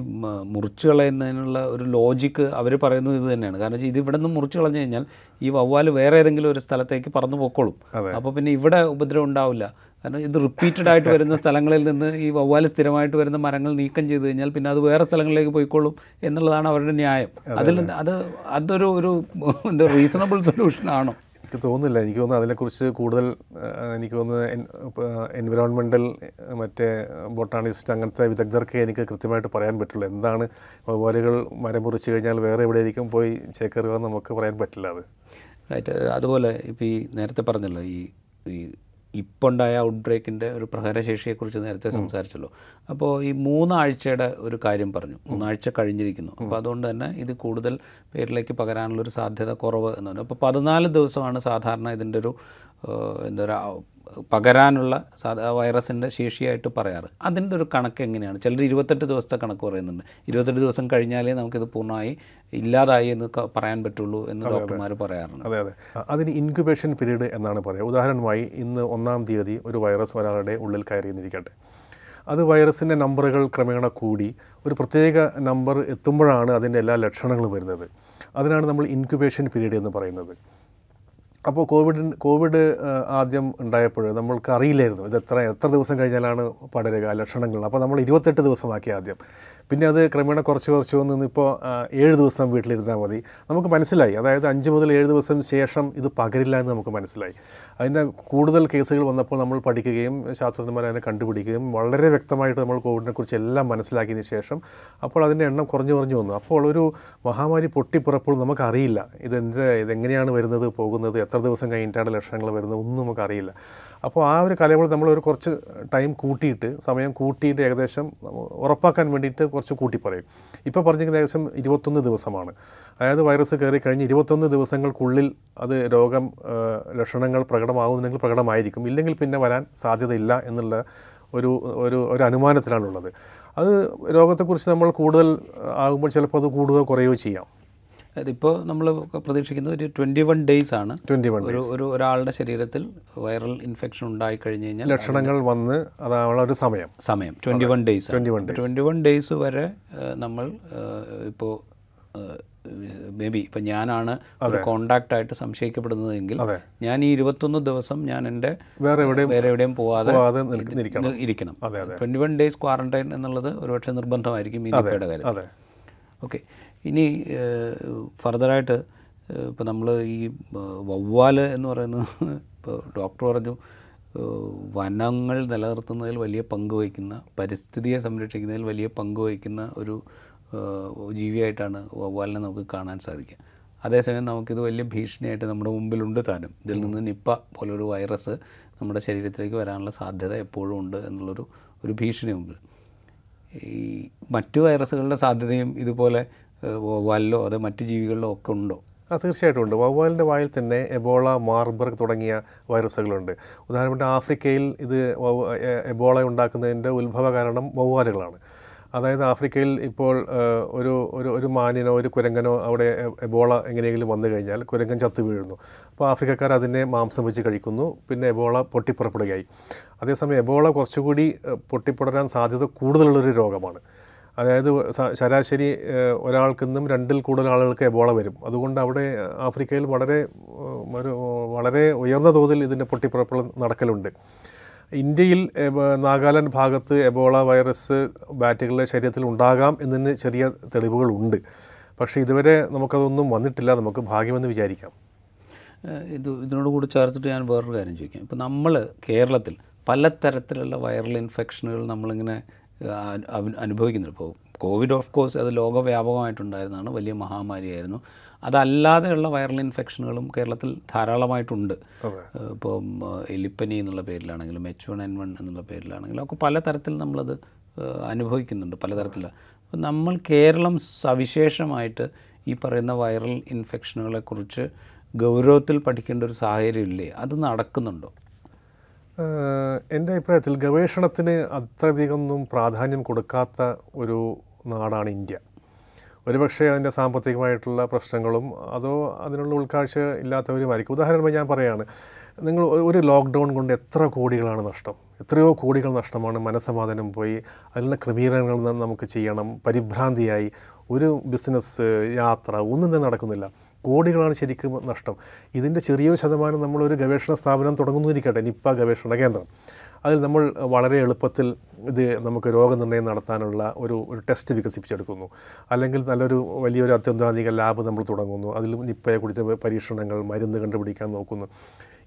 [SPEAKER 1] മുറിച്ച് കളയുന്നതിനുള്ള ഒരു ലോജിക്ക് അവർ പറയുന്നത് ഇത് തന്നെയാണ്. കാരണം വെച്ചാൽ ഇത് ഇവിടെ നിന്ന് മുറിച്ച് കളഞ്ഞു കഴിഞ്ഞാൽ ഈ വവ്വാൽ വേറെ ഏതെങ്കിലും ഒരു സ്ഥലത്തേക്ക് പറന്നു പൊക്കോളും. അപ്പോൾ പിന്നെ ഇവിടെ ഉപദ്രവം ഉണ്ടാവില്ല. കാരണം ഇത് റിപ്പീറ്റഡ് ആയിട്ട് വരുന്ന സ്ഥലങ്ങളിൽ നിന്ന് ഈ വവ്വാൽ സ്ഥിരമായിട്ട് വരുന്ന മരങ്ങൾ നീക്കം ചെയ്ത് കഴിഞ്ഞാൽ പിന്നെ അത് വേറെ സ്ഥലങ്ങളിലേക്ക് പോയിക്കോളും എന്നുള്ളതാണ് അവരുടെ ന്യായം. അതിൽ അത്. അതൊരു ഒരു എന്താ റീസണബിൾ സൊല്യൂഷൻ ആണോ?
[SPEAKER 2] എനിക്ക് തോന്നുന്നില്ല. എനിക്ക് തോന്നുന്നു അതിനെക്കുറിച്ച് കൂടുതൽ എനിക്ക് തോന്നുന്നു എൻവിറോൺമെന്റൽ മറ്റേ ബൊട്ടാണിസ്റ്റ് അങ്ങനത്തെ വിദഗ്ധർക്ക് എനിക്ക് കൃത്യമായിട്ട് പറയാൻ പറ്റുള്ളൂ എന്താണ് വവ്വാലുകൾ മരം മുറിച്ച് കഴിഞ്ഞാൽ വേറെ എവിടെയായിരിക്കും പോയി ചേക്കറുക നമുക്ക് പറയാൻ പറ്റില്ല അത്?
[SPEAKER 1] റൈറ്റ് അതുപോലെ ഇപ്പോൾ ഈ നേരത്തെ പറഞ്ഞല്ലോ ഈ ഈ ഇപ്പോൾ ഉണ്ടായ ഔട്ട് ബ്രേക്കിന്റെ ഒരു പ്രഹരശേഷിയെക്കുറിച്ച് നേരത്തെ സംസാരിച്ചല്ലോ. അപ്പോൾ ഈ മൂന്നാഴ്ചയുടെ ഒരു കാര്യം പറഞ്ഞു. മൂന്നാഴ്ച കഴിഞ്ഞിരിക്കുന്നു. അപ്പോൾ അതുകൊണ്ട് തന്നെ ഇത് കൂടുതൽ പേരിലേക്ക് പകരാനുള്ളൊരു സാധ്യത കുറവ് എന്ന് പറഞ്ഞു. അപ്പോൾ പതിനാല് ദിവസമാണ് സാധാരണ ഇതിന്റെ ഒരു എന്താ പറയുക പകരാനുള്ള സാധാ വൈറസിന്റെ ശേഷിയായിട്ട് പറയാറ്. അതിന്റെ ഒരു കണക്ക് എങ്ങനെയാണ്? ചിലർ ഇരുപത്തെട്ട് ദിവസത്തെ കണക്ക് പറയുന്നുണ്ട്. ഇരുപത്തെട്ട് ദിവസം കഴിഞ്ഞാലേ നമുക്കിത് പൂർണമായി ഇല്ലാതായി എന്ന് പറയാൻ പറ്റുള്ളൂ എന്ന് ഡോക്ടർമാർ പറയാറുണ്ട്.
[SPEAKER 2] അതെ അതെ. അതിന് ഇൻക്യുബേഷൻ പീരീഡ് എന്നാണ് പറയുക ഉദാഹരണമായി ഇന്ന് ഒന്നാം തീയതി ഒരു വൈറസ് ഒരാളുടെ ഉള്ളിൽ കയറിയെന്നിരിക്കട്ടെ അത് വൈറസിന്റെ നമ്പറുകൾ ക്രമേണ കൂടി ഒരു പ്രത്യേക നമ്പർ എത്തുമ്പോഴാണ് അതിന്റെ എല്ലാ ലക്ഷണങ്ങളും വരുന്നത്. അതിനാണ് നമ്മൾ ഇൻക്യുബേഷൻ പീരീഡ് എന്ന് പറയുന്നത്. അപ്പോൾ കോവിഡിന് കോവിഡ് ആദ്യം ഉണ്ടായപ്പോൾ നമ്മൾക്ക് അറിയില്ലായിരുന്നു ഇത് എത്ര എത്ര ദിവസം കഴിഞ്ഞാലാണ് പടരുക ലക്ഷണങ്ങൾ. അപ്പോൾ നമ്മൾ ഇരുപത്തെട്ട് ദിവസമാക്കി ആദ്യം. പിന്നെ അത് ക്രമേണ കുറച്ച് കുറച്ച് വന്ന് ഇപ്പോൾ ഏഴ് ദിവസം വീട്ടിലിരുന്നാൽ മതി. നമുക്ക് മനസ്സിലായി. അതായത് അഞ്ച് മുതൽ ഏഴ് ദിവസം ശേഷം ഇത് പകരില്ല എന്ന് നമുക്ക് മനസ്സിലായി. അതിന്റെ കൂടുതൽ കേസുകൾ വന്നപ്പോൾ നമ്മൾ പഠിക്കുകയും ശാസ്ത്രജ്ഞന്മാർ അതിനെ കണ്ടുപിടിക്കുകയും വളരെ വ്യക്തമായിട്ട് നമ്മൾ കോവിഡിനെ കുറിച്ച് എല്ലാം മനസ്സിലാക്കിയതിന് ശേഷം അപ്പോൾ അതിന്റെ എണ്ണം കുറഞ്ഞു കുറഞ്ഞു വന്നു. അപ്പോൾ ഒരു മഹാമാരി പൊട്ടിപ്പുറപ്പോൾ നമുക്കറിയില്ല. ഇതെന്ത് ഇതെങ്ങനെയാണ് വരുന്നത് പോകുന്നത് എത്ര ദിവസം കഴിഞ്ഞിട്ടാണ് ലക്ഷണങ്ങൾ വരുന്നത് ഒന്നും നമുക്കറിയില്ല. അപ്പോൾ ആ ഒരു കലയോട് നമ്മൾ ഒരു കുറച്ച് ടൈം കൂട്ടിയിട്ട് സമയം കൂട്ടിയിട്ട് ഏകദേശം ഉറപ്പാക്കാൻ വേണ്ടിയിട്ട് കുറച്ച് കൂട്ടി പറയും ഇപ്പോൾ പറഞ്ഞിരിക്കുന്നത് ഏകദേശം ഇരുപത്തൊന്ന് ദിവസമാണ്. അതായത് വൈറസ് കയറി കഴിഞ്ഞ് ഇരുപത്തൊന്ന് ദിവസങ്ങൾക്കുള്ളിൽ അത് രോഗം ലക്ഷണങ്ങൾ പ്രകടമാകുന്നുണ്ടെങ്കിൽ പ്രകടമായിരിക്കും. ഇല്ലെങ്കിൽ പിന്നെ വരാൻ സാധ്യതയില്ല എന്നുള്ള ഒരു ഒരു ഒരു അനുമാനത്തിലാണുള്ളത്. അത് രോഗത്തെക്കുറിച്ച് നമ്മൾ കൂടുതൽ ആകുമ്പോൾ ചിലപ്പോൾ അത് കൂടുകയോ കുറയുകയോ ചെയ്യാം.
[SPEAKER 1] അതിപ്പോൾ നമ്മൾ പ്രതീക്ഷിക്കുന്നത് ഒരു ട്വന്റി വൺ ഡേയ്സ് ആണ്.
[SPEAKER 2] ട്വന്റി വൺ
[SPEAKER 1] ഒരു ഒരു ഒരാളുടെ ശരീരത്തിൽ വൈറൽ ഇൻഫെക്ഷൻ ഉണ്ടായി കഴിഞ്ഞ് കഴിഞ്ഞാൽ
[SPEAKER 2] ലക്ഷണങ്ങൾ വന്ന് അതാണ് ഒരു സമയം.
[SPEAKER 1] സമയം. Twenty one days
[SPEAKER 2] 21
[SPEAKER 1] twenty one days വരെ നമ്മൾ ഇപ്പോൾ മേ ബി ഇപ്പം ഞാനാണ് ഒരു കോണ്ടാക്റ്റ് ആയിട്ട് സംശയിക്കപ്പെടുന്നതെങ്കിൽ ഞാൻ ഈ ഇരുപത്തൊന്ന് ദിവസം ഞാൻ എന്റെ
[SPEAKER 2] വേറെ എവിടെയും
[SPEAKER 1] വേറെ എവിടെയും പോവാതെ ഇരിക്കണം. ട്വന്റി വൺ ഡേയ്സ് ക്വാറന്റൈൻ എന്നുള്ളത് ഒരുപക്ഷെ നിർബന്ധമായിരിക്കും ഈ
[SPEAKER 2] കാര്യം
[SPEAKER 1] ഓക്കെ ഇനി ഫർദറായിട്ട് ഇപ്പോൾ നമ്മൾ ഈ വവ്വാൽ എന്ന് പറയുന്നത് ഇപ്പോൾ ഡോക്ടർ പറഞ്ഞു വനങ്ങൾ നിലനിർത്തുന്നതിൽ വലിയ പങ്ക് വഹിക്കുന്ന പരിസ്ഥിതിയെ സംരക്ഷിക്കുന്നതിൽ വലിയ പങ്ക് വഹിക്കുന്ന ഒരു ജീവിയായിട്ടാണ് വവ്വാലിനെ നമുക്ക് കാണാൻ സാധിക്കുക. അതേസമയം നമുക്കിത് വലിയ ഭീഷണിയായിട്ട് നമ്മുടെ മുമ്പിലുണ്ട് താനും. ഇതിൽ നിന്ന് നിപ്പ പോലൊരു വൈറസ് നമ്മുടെ ശരീരത്തിലേക്ക് വരാനുള്ള സാധ്യത എപ്പോഴും ഉണ്ട് എന്നുള്ളൊരു ഒരു ഭീഷണി മുമ്പിൽ. ഈ മറ്റു വൈറസുകളുടെ സാധ്യതയും ഇതുപോലെ വല്ലോ അതോ മറ്റ് ജീവികളിലോ ഒക്കെ ഉണ്ടോ?
[SPEAKER 2] തീർച്ചയായിട്ടും ഉണ്ട്. വവ്വാലിന്റെ വായിൽ തന്നെ എബോള മാർബർഗ് തുടങ്ങിയ വൈറസുകളുണ്ട്. ഉദാഹരണത്തിന് ആഫ്രിക്കയിൽ ഇത് എബോള ഉണ്ടാക്കുന്നതിന്റെ ഉത്ഭവ കാരണം വവ്വാലുകളാണ്. അതായത് ആഫ്രിക്കയിൽ ഇപ്പോൾ ഒരു ഒരു ഒരു മാനിനോ ഒരു കുരങ്ങനോ അവിടെ എബോള എങ്ങനെയെങ്കിലും വന്നു കഴിഞ്ഞാൽ കുരങ്ങൻ ചത്തു വീഴുന്നു. അപ്പോൾ ആഫ്രിക്കക്കാർ അതിനെ മാംസം വെച്ച് കഴിക്കുന്നു. പിന്നെ എബോള പൊട്ടിപ്പുറപ്പെടുകയായി. അതേസമയം എബോള കുറച്ചുകൂടി പൊട്ടിപ്പുടരാൻ സാധ്യത കൂടുതലുള്ളൊരു രോഗമാണ്. അതായത് ശരാശരി ഒരാൾക്ക് നിന്നും രണ്ടിൽ കൂടുതൽ ആളുകൾക്ക് എബോള വരും. അതുകൊണ്ട് അവിടെ ആഫ്രിക്കയിൽ വളരെ ഒരു വളരെ ഉയർന്ന തോതിൽ ഇതിന്റെ പൊട്ടിപ്പുറപ്പുകൾ നടക്കലുണ്ട്. ഇന്ത്യയിൽ നാഗാലാൻഡ് ഭാഗത്ത് എബോള വൈറസ് ബാറ്റുകളുടെ ശരീരത്തിൽ ഉണ്ടാകാം എന്നതിന് ചെറിയ തെളിവുകളുണ്ട്. പക്ഷേ ഇതുവരെ നമുക്കതൊന്നും വന്നിട്ടില്ല. നമുക്ക് ഭാഗ്യമെന്ന് വിചാരിക്കാം.
[SPEAKER 1] ഇത് ഇതിനോട് കൂടി ചേർത്തിട്ട് ഞാൻ വേറൊരു കാര്യം ചോദിക്കാം. ഇപ്പോൾ നമ്മൾ കേരളത്തിൽ പലതരത്തിലുള്ള വൈറൽ ഇൻഫെക്ഷനുകൾ നമ്മളിങ്ങനെ അനുഭവിക്കുന്നുണ്ട്. ഇപ്പോൾ കോവിഡ് ഓഫ് കോഴ്സ് അത് ലോകവ്യാപകമായിട്ടുണ്ടായിരുന്നതാണ്. വലിയ മഹാമാരിയായിരുന്നു. അതല്ലാതെയുള്ള വൈറൽ ഇൻഫെക്ഷനുകളും കേരളത്തിൽ ധാരാളമായിട്ടുണ്ട്. ഇപ്പോൾ ഇപ്പം എലിപ്പനി എന്നുള്ള പേരിലാണെങ്കിലും എച്ച് വൺ എൻ വൺ എന്നുള്ള പേരിലാണെങ്കിലും ഒക്കെ പലതരത്തിൽ നമ്മളത് അനുഭവിക്കുന്നുണ്ട്. പലതരത്തിൽ അപ്പം നമ്മൾ കേരളം സവിശേഷമായിട്ട് ഈ പറയുന്ന വൈറൽ ഇൻഫെക്ഷനുകളെക്കുറിച്ച് ഗൗരവത്തിൽ പഠിക്കേണ്ട ഒരു സാഹചര്യം ഇല്ലേ? അത് നടക്കുന്നുണ്ടോ?
[SPEAKER 2] എന്റെ അഭിപ്രായത്തിൽ ഗവേഷണത്തിന് അത്രയധികമൊന്നും പ്രാധാന്യം കൊടുക്കാത്ത ഒരു നാടാണ് ഇന്ത്യ. ഒരുപക്ഷെ അതിന്റെ സാമ്പത്തികമായിട്ടുള്ള പ്രശ്നങ്ങളും അതോ അതിനുള്ള ഉൾക്കാഴ്ച ഇല്ലാത്തവരുമായിരിക്കും. ഉദാഹരണമായി ഞാൻ പറയുകയാണ് നിങ്ങൾ ഒരു ലോക്ക്ഡൗൺ കൊണ്ട് എത്ര കോടികളാണ് നഷ്ടം? എത്രയോ കോടികൾ നഷ്ടമാണ് മനസ്സമാധാനം പോയി അതിനുള്ള ക്രമീകരണങ്ങൾ നമുക്ക് ചെയ്യണം പരിഭ്രാന്തിയായി. ഒരു ബിസിനസ് യാത്ര ഒന്നും തന്നെ നടക്കുന്നില്ല. കോടികളാണ് ശരിക്കും നഷ്ടം. ഇതിന്റെ ചെറിയൊരു ശതമാനം നമ്മളൊരു ഗവേഷണ സ്ഥാപനം തുടങ്ങുന്നിരിക്കട്ടെ നിപ്പ ഗവേഷണ കേന്ദ്രം. അതിൽ നമ്മൾ വളരെ എളുപ്പത്തിൽ ഇത് നമുക്ക് രോഗനിർണയം നടത്താനുള്ള ഒരു ഒരു ടെസ്റ്റ് വികസിപ്പിച്ചെടുക്കുന്നു. അല്ലെങ്കിൽ നല്ലൊരു വലിയൊരു അത്യന്താധിക ലാബ് നമ്മൾ തുടങ്ങുന്നു. അതിൽ നിപ്പയെക്കുറിച്ച് പരീക്ഷണങ്ങൾ മരുന്ന് കണ്ടുപിടിക്കാൻ നോക്കുന്നു.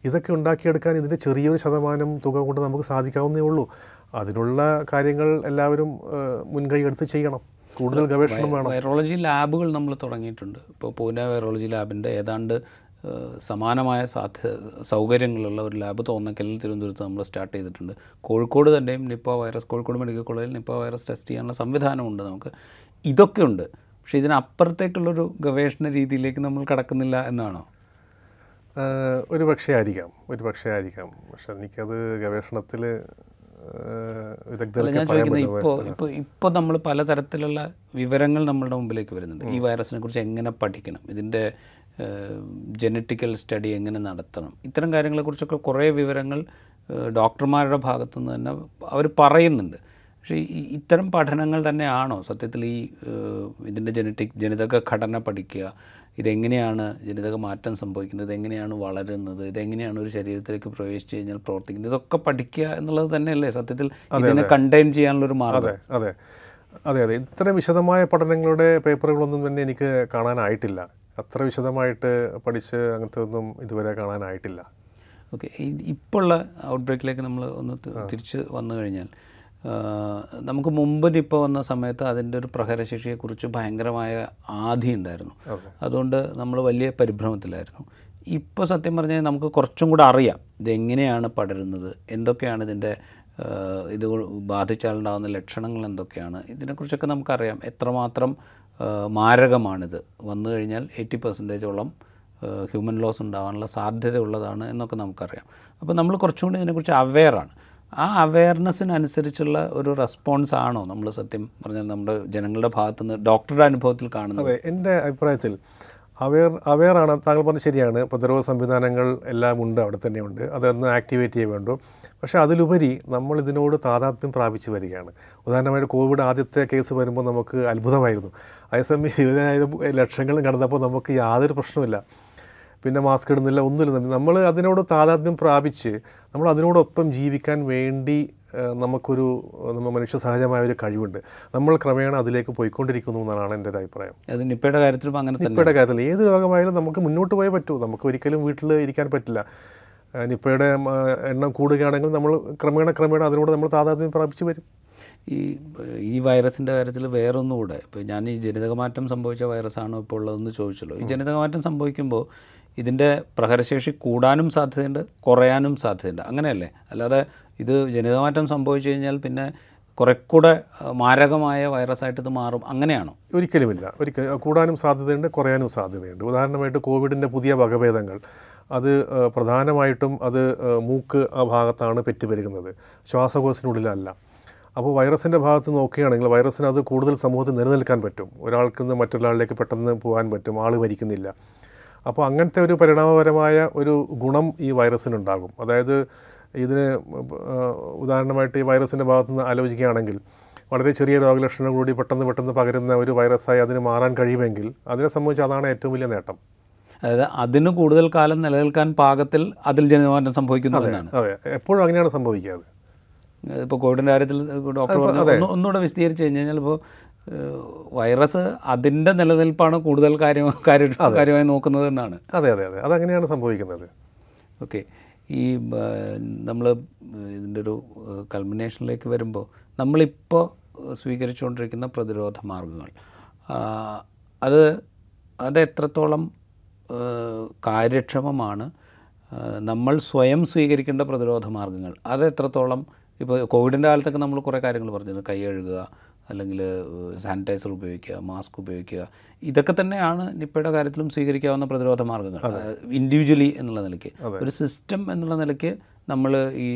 [SPEAKER 2] ഇതൊക്കെ ഉണ്ടാക്കിയെടുക്കാൻ ഇതിന്റെ ചെറിയൊരു ശതമാനം തുക കൊണ്ട് നമുക്ക് സാധിക്കാവുന്നേ ഉള്ളൂ. അതിനുള്ള കാര്യങ്ങൾ എല്ലാവരും മുൻകൈ എടുത്ത് ചെയ്യണം. കൂടുതൽ ഗവേഷണം വേണം.
[SPEAKER 1] വൈറോളജി ലാബുകൾ നമ്മൾ തുടങ്ങിയിട്ടുണ്ട്. ഇപ്പോൾ പൂനെ വൈറോളജി ലാബിന്റെ ഏതാണ്ട് സമാനമായ സാധ്യ സൗകര്യങ്ങളുള്ള ഒരു ലാബ് തോന്നക്കലിൽ തിരുവനന്തപുരത്ത് നമ്മൾ സ്റ്റാർട്ട് ചെയ്തിട്ടുണ്ട്. കോഴിക്കോട് തന്നെയും നിപ്പ വൈറസ് കോഴിക്കോട് മെഡിക്കൽ കോളേജിൽ നിപ്പ വൈറസ് ടെസ്റ്റ് ചെയ്യാനുള്ള സംവിധാനമുണ്ട് നമുക്ക്. ഇതൊക്കെ ഉണ്ട്. പക്ഷേ ഇതിനപ്പുറത്തേക്കുള്ളൊരു ഗവേഷണ രീതിയിലേക്ക് നമ്മൾ കടക്കുന്നില്ല എന്നാണോ?
[SPEAKER 2] ഒരു പക്ഷേ ആയിരിക്കാം. ഒരു പക്ഷേ ആയിരിക്കാം. പക്ഷെ എനിക്കത് ഗവേഷണത്തിൽ
[SPEAKER 1] ഞാൻ ചോദിക്കുന്നത് ഇപ്പോൾ ഇപ്പോൾ ഇപ്പോൾ നമ്മൾ പലതരത്തിലുള്ള വിവരങ്ങൾ നമ്മളുടെ മുമ്പിലേക്ക് വരുന്നുണ്ട്. ഈ വൈറസിനെ കുറിച്ച് എങ്ങനെ പഠിക്കണം? ഇതിന്റെ ജനറ്റിക്കൽ സ്റ്റഡി എങ്ങനെ നടത്തണം? ഇത്തരം കാര്യങ്ങളെക്കുറിച്ചൊക്കെ കുറേ വിവരങ്ങൾ ഡോക്ടർമാരുടെ ഭാഗത്തു നിന്ന് തന്നെ അവർ പറയുന്നുണ്ട്. പക്ഷേ ഈ ഇത്തരം പഠനങ്ങൾ തന്നെയാണോ സത്യത്തിൽ ഈ ഇതിന്റെ ജനറ്റിക് ജനിതക ഘടന പഠിക്കുക ഇതെങ്ങനെയാണ് ജനിതക മാറ്റം സംഭവിക്കുന്നത്? ഇതെങ്ങനെയാണ് വളരുന്നത്? ഇതെങ്ങനെയാണ് ഒരു ശരീരത്തിലേക്ക് പ്രവേശിച്ചു കഴിഞ്ഞാൽ പ്രവർത്തിക്കുന്നത്? ഇതൊക്കെ പഠിക്കുക എന്നുള്ളത് തന്നെയല്ലേ? സത്യത്തിൽ ഇതിനെ കണ്ടെയ്ൻ ചെയ്യാനുള്ളൊരു മാർഗം.
[SPEAKER 2] അതെ അതെ. അതെ അതെ. ഇത്ര വിശദമായ പഠനങ്ങളുടെ പേപ്പറുകളൊന്നും തന്നെ എനിക്ക് കാണാനായിട്ടില്ല. അത്ര വിശദമായിട്ട് പഠിച്ച് അങ്ങനത്തെ ഒന്നും ഇതുവരെ കാണാനായിട്ടില്ല.
[SPEAKER 1] ഓക്കെ. ഇപ്പോഴുള്ള ഔട്ട് ബ്രേക്കിലേക്ക് നമ്മൾ ഒന്ന് തിരിച്ച് വന്നു കഴിഞ്ഞാൽ നമുക്ക് മുമ്പ് നിപ്പ വന്ന സമയത്ത് അതിന്റെ ഒരു പ്രഹരശേഷിയെക്കുറിച്ച് ഭയങ്കരമായ ആധി ഉണ്ടായിരുന്നു. അതുകൊണ്ട് നമ്മൾ വലിയ പരിഭ്രമത്തിലായിരുന്നു. ഇപ്പോൾ സത്യം പറഞ്ഞാൽ നമുക്ക് കുറച്ചും കൂടെ അറിയാം ഇതെങ്ങനെയാണ് പടരുന്നത് എന്തൊക്കെയാണ് ഇതിന്റെ ഇത് ബാധിച്ചാലുണ്ടാകുന്ന ലക്ഷണങ്ങൾ എന്തൊക്കെയാണ് ഇതിനെക്കുറിച്ചൊക്കെ നമുക്കറിയാം. എത്രമാത്രം മാരകമാണിത്. വന്നു കഴിഞ്ഞാൽ എയ്റ്റി പെർസെന്റേജോളം ഹ്യൂമൻ ലോസ് ഉണ്ടാകാനുള്ള സാധ്യത ഉള്ളതാണ് എന്നൊക്കെ നമുക്കറിയാം. അപ്പോൾ നമ്മൾ കുറച്ചുകൂടി ഇതിനെക്കുറിച്ച് അവെയറാണ്. ആ അവയർനെസ്സിനനുസരിച്ചുള്ള ഒരു റെസ്പോൺസ് ആണോ നമ്മൾ സത്യം പറഞ്ഞാൽ നമ്മുടെ ജനങ്ങളുടെ ഭാഗത്തുനിന്ന് ഡോക്ടറുടെ അനുഭവത്തിൽ കാണുന്നത്?
[SPEAKER 2] എന്റെ അഭിപ്രായത്തിൽ അവയർ അവയറാണ് താങ്കൾ പറഞ്ഞത് ശരിയാണ്. പ്രതിരോധ സംവിധാനങ്ങൾ എല്ലാം ഉണ്ട് അവിടെ തന്നെയുണ്ട് അതൊന്ന് ആക്ടിവേറ്റ് ചെയ്യേ വേണ്ടു. പക്ഷേ അതിലുപരി നമ്മൾ ഇതിനോട് താതാത്മ്യം പ്രാപിച്ചു വരികയാണ്. ഉദാഹരണമായിട്ട് കോവിഡ് ആദ്യത്തെ കേസ് വരുമ്പോൾ നമുക്ക് അത്ഭുതമായിരുന്നു. അതേസമയം ഇരുപതിനായിരം ലക്ഷങ്ങളും കടന്നപ്പോൾ നമുക്ക് യാതൊരു പ്രശ്നമില്ല പിന്നെ മാസ്ക് ഇടുന്നില്ല ഒന്നുമില്ല. നമ്മൾ അതിനോട് താതാത്മ്യം പ്രാപിച്ച് നമ്മൾ അതിനോടൊപ്പം ജീവിക്കാൻ വേണ്ടി നമുക്കൊരു നമ്മൾ മനുഷ്യ സഹജമായ ഒരു കഴിവുണ്ട്. നമ്മൾ ക്രമേണ അതിലേക്ക് പോയിക്കൊണ്ടിരിക്കുന്നു എന്നാണ് എന്റെ ഒരു അഭിപ്രായം.
[SPEAKER 1] അത് നിപ്പയുടെ കാര്യത്തിലും അങ്ങനെ
[SPEAKER 2] നിപ്പയുടെ കാര്യത്തിൽ ഏത് രോഗമായാലും നമുക്ക് മുന്നോട്ട് പോയേ പറ്റൂ. നമുക്ക് ഒരിക്കലും വീട്ടിൽ ഇരിക്കാൻ പറ്റില്ല. നിപ്പയുടെ എണ്ണം കൂടുകയാണെങ്കിൽ നമ്മൾ ക്രമേണ ക്രമേണ അതിനോട് നമ്മൾ താതാത്മ്യം പ്രാപിച്ചു വരും.
[SPEAKER 1] ഈ ഈ വൈറസിന്റെ കാര്യത്തിൽ വേറൊന്നുകൂടെ. ഇപ്പോൾ ഞാൻ ഈ ജനിതകമാറ്റം സംഭവിച്ച വൈറസാണോ ഇപ്പോൾ ഉള്ളതെന്ന് ചോദിച്ചല്ലോ. ഈ ജനിതകമാറ്റം സംഭവിക്കുമ്പോൾ ഇതിന്റെ പ്രഹരശേഷി കൂടാനും സാധ്യതയുണ്ട് കുറയാനും സാധ്യതയുണ്ട്. അങ്ങനെയല്ലേ? അല്ലാതെ ഇത് ജനിതമാറ്റം സംഭവിച്ചു കഴിഞ്ഞാൽ പിന്നെ കുറെ കൂടെ മാരകമായ വൈറസായിട്ട് ഇത് മാറും. അങ്ങനെയാണോ?
[SPEAKER 2] ഒരിക്കലുമില്ല. ഒരിക്കലും കൂടാനും സാധ്യതയുണ്ട് കുറയാനും സാധ്യതയുണ്ട്. ഉദാഹരണമായിട്ട് കോവിഡിന്റെ പുതിയ വകഭേദങ്ങൾ. അത് പ്രധാനമായിട്ടും അത് മൂക്ക് ആ ഭാഗത്താണ് പെറ്റുപെരുകുന്നത്. ശ്വാസകോശത്തിനുള്ളിലല്ല. അപ്പോൾ വൈറസിന്റെ ഭാഗത്ത് നോക്കുകയാണെങ്കിൽ വൈറസിന് അത് കൂടുതൽ സമൂഹത്തിൽ നിലനിൽക്കാൻ പറ്റും. ഒരാൾക്ക് നിന്ന് മറ്റൊരാളിലേക്ക് പെട്ടെന്ന് പോകാൻ പറ്റും. ആൾ മരിക്കുന്നില്ല. അപ്പോൾ അങ്ങനത്തെ ഒരു പരിണാമപരമായ ഒരു ഗുണം ഈ വൈറസിനുണ്ടാകും. അതായത് ഇതിന് ഉദാഹരണമായിട്ട് ഈ വൈറസിന്റെ ഭാഗത്ത് നിന്ന് ആലോചിക്കുകയാണെങ്കിൽ വളരെ ചെറിയ രോഗലക്ഷണം കൂടി പെട്ടെന്ന് പെട്ടെന്ന് പകരുന്ന ഒരു വൈറസായി അതിന് മാറാൻ കഴിയുമെങ്കിൽ അതിനെ സംബന്ധിച്ച് അതാണ് ഏറ്റവും വലിയ നേട്ടം.
[SPEAKER 1] അതായത് അതിന് കൂടുതൽ കാലം നിലനിൽക്കാൻ പാകത്തിൽ അതിൽ ജനമാറ്റം സംഭവിക്കുന്നു എന്നാണ്.
[SPEAKER 2] അതെ. എപ്പോഴും അങ്ങനെയാണ് സംഭവിക്കുക
[SPEAKER 1] ഇപ്പോൾ കോവിഡിന്റെ കാര്യത്തിൽ ഡോക്ടർ പറഞ്ഞു ഒന്ന് ഒന്നുകൂടെ വിശദീകരിച്ച് കഴിഞ്ഞ് കഴിഞ്ഞാൽ ഇപ്പോൾ വൈറസ് അതിന്റെ നിലനിൽപ്പാണ് കൂടുതൽ കാര്യം കാര്യം കാര്യമായി നോക്കുന്നത് എന്നാണ്.
[SPEAKER 2] അതെ അതെ അതെ. അതങ്ങനെയാണ് സംഭവിക്കുന്നത്.
[SPEAKER 1] ഓക്കെ. ഈ നമ്മൾ ഇതിന്റെ ഒരു കൾമിനേഷനിലേക്ക് വരുമ്പോൾ നമ്മളിപ്പോൾ സ്വീകരിച്ചുകൊണ്ടിരിക്കുന്ന പ്രതിരോധ മാർഗങ്ങൾ. അത് അത് എത്രത്തോളം കാര്യക്ഷമമാണ് നമ്മൾ സ്വയം സ്വീകരിക്കേണ്ട പ്രതിരോധ മാർഗങ്ങൾ. അത് എത്രത്തോളം ഇപ്പോൾ കോവിഡിന്റെ കാലത്തൊക്കെ നമ്മൾ കുറേ കാര്യങ്ങൾ പറഞ്ഞിരുന്നു. കൈ കഴുകുക അല്ലെങ്കിൽ സാനിറ്റൈസർ ഉപയോഗിക്കുക മാസ്ക് ഉപയോഗിക്കുക. ഇതൊക്കെ തന്നെയാണ് നിപ്പയുടെ കാര്യത്തിലും സ്വീകരിക്കാവുന്ന പ്രതിരോധ മാർഗങ്ങൾ ഇൻഡിവിജ്വലി എന്നുള്ള നിലയ്ക്ക്. ഒരു സിസ്റ്റം എന്നുള്ള നിലയ്ക്ക് നമ്മൾ ഈ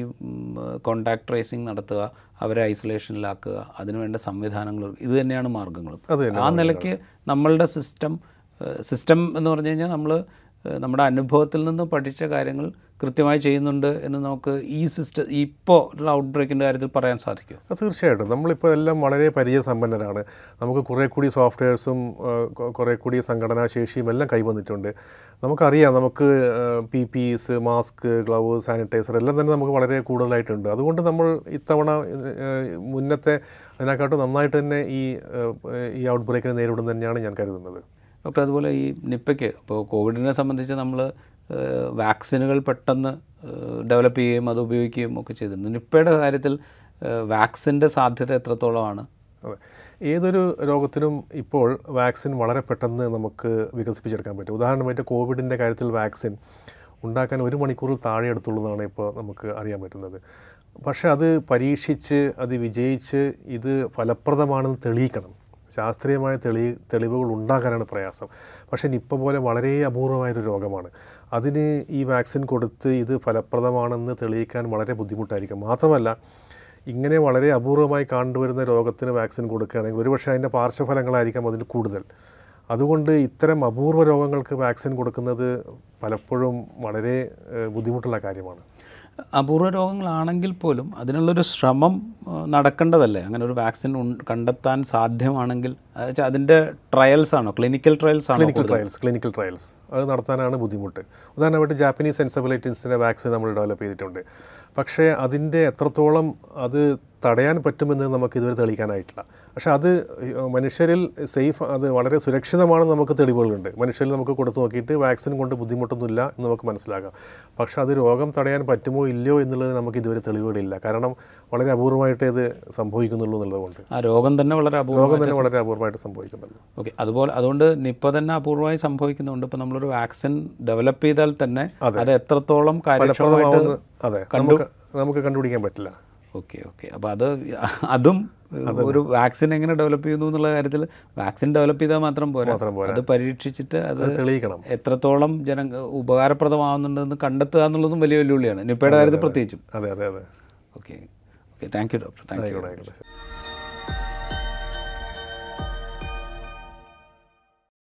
[SPEAKER 1] കോണ്ടാക്ട് ട്രേസിങ് നടത്തുക അവരെ ഐസൊലേഷനിലാക്കുക അതിനുവേണ്ട സംവിധാനങ്ങൾ ഇത് തന്നെയാണ്
[SPEAKER 2] മാർഗങ്ങളും
[SPEAKER 1] ആ നിലയ്ക്ക് നമ്മളുടെ സിസ്റ്റം സിസ്റ്റം എന്ന് പറഞ്ഞു കഴിഞ്ഞാൽ നമ്മൾ നമ്മുടെ അനുഭവത്തിൽ നിന്ന് പഠിച്ച കാര്യങ്ങൾ കൃത്യമായി ചെയ്യുന്നുണ്ട് എന്ന് നമുക്ക് ഈ സിസ്റ്റം ഇപ്പോൾ ഉള്ള ഔട്ട് ബ്രേക്കിന്റെ കാര്യത്തിൽ പറയാൻ സാധിക്കും
[SPEAKER 2] തീർച്ചയായിട്ടും. നമ്മളിപ്പോൾ എല്ലാം വളരെ പരിചയസമ്പന്നരാണ്. നമുക്ക് കുറേ കൂടി സോഫ്റ്റ്വെയർസും കുറേ കൂടി സംഘടനാ ശേഷിയും എല്ലാം കൈവന്നിട്ടുണ്ട്. നമുക്കറിയാം നമുക്ക് P P Es mask glove sanitiser എല്ലാം തന്നെ നമുക്ക് വളരെ കൂടുതലായിട്ടുണ്ട്. അതുകൊണ്ട് നമ്മൾ ഇത്തവണ മുന്നത്തെ അതിനെക്കാട്ടും നന്നായിട്ട് തന്നെ ഈ ഈ ഔട്ട് ബ്രേക്കിനെ നേരിടും തന്നെയാണ് ഞാൻ കരുതുന്നത്.
[SPEAKER 1] ഡോക്ടർ അതുപോലെ ഈ നിപ്പയ്ക്ക് ഇപ്പോൾ കോവിഡിനെ സംബന്ധിച്ച് നമ്മൾ വാക്സിനുകൾ പെട്ടെന്ന് ഡെവലപ്പ് ചെയ്യുകയും അത് ഉപയോഗിക്കുകയും ഒക്കെ ചെയ്തിരുന്നു. നിപ്പയുടെ കാര്യത്തിൽ വാക്സിന്റെ സാധ്യത എത്രത്തോളമാണ്?
[SPEAKER 2] ഏതൊരു രോഗത്തിനും ഇപ്പോൾ വാക്സിൻ വളരെ പെട്ടെന്ന് നമുക്ക് വികസിപ്പിച്ചെടുക്കാൻ പറ്റും. ഉദാഹരണമായിട്ട് കോവിഡിന്റെ കാര്യത്തിൽ വാക്സിൻ ഉണ്ടാക്കാൻ ഒരു മണിക്കൂറിൽ താഴെ എടുത്തുള്ളൂ എന്നാണ് ഇപ്പോൾ നമുക്ക് അറിയാൻ പറ്റുന്നത്. പക്ഷേ അത് പരീക്ഷിച്ച് അത് വിജയിച്ച് ഇത് ഫലപ്രദമാണെന്ന് തെളിയിക്കണം. ശാസ്ത്രീയമായ തെളി തെളിവുകൾ ഉണ്ടാക്കാനാണ് പ്രയാസം. പക്ഷേ നിപ്പ പോലെ വളരെ അപൂർവമായൊരു രോഗമാണ്. അതിന് ഈ വാക്സിൻ കൊടുത്ത് ഇത് ഫലപ്രദമാണെന്ന് തെളിയിക്കാൻ വളരെ ബുദ്ധിമുട്ടായിരിക്കും. മാത്രമല്ല ഇങ്ങനെ വളരെ അപൂർവമായി കണ്ടുവരുന്ന രോഗത്തിന് വാക്സിൻ കൊടുക്കുകയാണെങ്കിൽ ഒരുപക്ഷെ അതിന്റെ പാർശ്വഫലങ്ങളായിരിക്കാം അതിൽ കൂടുതൽ. അതുകൊണ്ട് ഇത്തരം അപൂർവ രോഗങ്ങൾക്ക് വാക്സിൻ കൊടുക്കുന്നത് പലപ്പോഴും വളരെ ബുദ്ധിമുട്ടുള്ള കാര്യമാണ്.
[SPEAKER 1] അപൂർവ രോഗങ്ങളാണെങ്കിൽ പോലും അതിനുള്ളൊരു ശ്രമം നടക്കേണ്ടതല്ലേ? അങ്ങനെ ഒരു വാക്സിൻ കണ്ടെത്താൻ സാധ്യമാണെങ്കിൽ അതിന്റെ ട്രയൽസ് ആണോ? ക്ലിനിക്കൽ ട്രയൽസ് ആണോ
[SPEAKER 2] ക്ലിനിക്കൽ ട്രയൽസ് ക്ലിനിക്കൽ ട്രയൽസ് അത് നടത്താനാണ് ബുദ്ധിമുട്ട്. ഉദാഹരണമായിട്ട് ജാപ്പനീസ് എൻസെഫലൈറ്റിസിന്റെ വാക്സിൻ നമ്മൾ ഡെവലപ്പ് ചെയ്തിട്ടുണ്ട്. പക്ഷേ അതിന്റെ എത്രത്തോളം അത് തടയാൻ പറ്റുമെന്ന് നമുക്ക് ഇതുവരെ തെളിയിക്കാനായിട്ടില്ല. പക്ഷേ അത് മനുഷ്യരിൽ സേഫ് അത് വളരെ സുരക്ഷിതമാണെന്ന് നമുക്ക് തെളിവുകളുണ്ട്. മനുഷ്യരിൽ നമുക്ക് കൊടുത്തു നോക്കിയിട്ട് വാക്സിൻ കൊണ്ട് ബുദ്ധിമുട്ടൊന്നുമില്ല എന്ന് നമുക്ക് മനസ്സിലാക്കാം. പക്ഷേ അത് രോഗം തടയാൻ പറ്റുമോ ഇല്ലയോ എന്നുള്ളത് നമുക്ക് ഇതുവരെ തെളിവുകളില്ല. കാരണം വളരെ അപൂർവമായിട്ടേ ഇത് സംഭവിക്കുന്നുള്ളൂ എന്നുള്ളതുകൊണ്ട്.
[SPEAKER 1] ആ രോഗം തന്നെ വളരെ
[SPEAKER 2] രോഗം തന്നെ വളരെ അപൂർവമായിട്ട് സംഭവിക്കുന്നുള്ളൂ
[SPEAKER 1] ഓക്കെ അതുപോലെ അതുകൊണ്ട് നിപ്പ തന്നെ അപൂർവമായി സംഭവിക്കുന്നുണ്ട്. ഇപ്പോൾ നമ്മളൊരു വാക്സിൻ ഡെവലപ്പ് ചെയ്താൽ തന്നെ അത്. എത്രത്തോളം കാര്യക്ഷമമായിട്ട്
[SPEAKER 2] അതെ നമുക്ക് നമുക്ക് കണ്ടുപിടിക്കാൻ പറ്റില്ല.
[SPEAKER 1] Okay okay. അപ്പോൾ അത് അതും ഒരു വാക്സിൻ എങ്ങനെ ഡെവലപ്പ് ചെയ്യുന്നു എന്നുള്ള കാര്യത്തിൽ വാക്സിൻ ഡെവലപ്പ് ചെയ്താൽ മാത്രം പോരാ. അത് പരീക്ഷിച്ചിട്ട് അത്
[SPEAKER 2] തെളിയിക്കണം.
[SPEAKER 1] എത്രത്തോളം ജന ഉപകാരപ്രദമാവുന്നുണ്ടെന്ന് കണ്ടെത്തുക എന്നുള്ളതും വലിയ വെല്ലുവിളിയാണ്. നിപ്പയുടെ കാര്യത്തിൽ പ്രത്യേകിച്ചും.
[SPEAKER 2] അതെ അതെ അതെ.
[SPEAKER 1] Okay okay. Thank you doctor. Thank you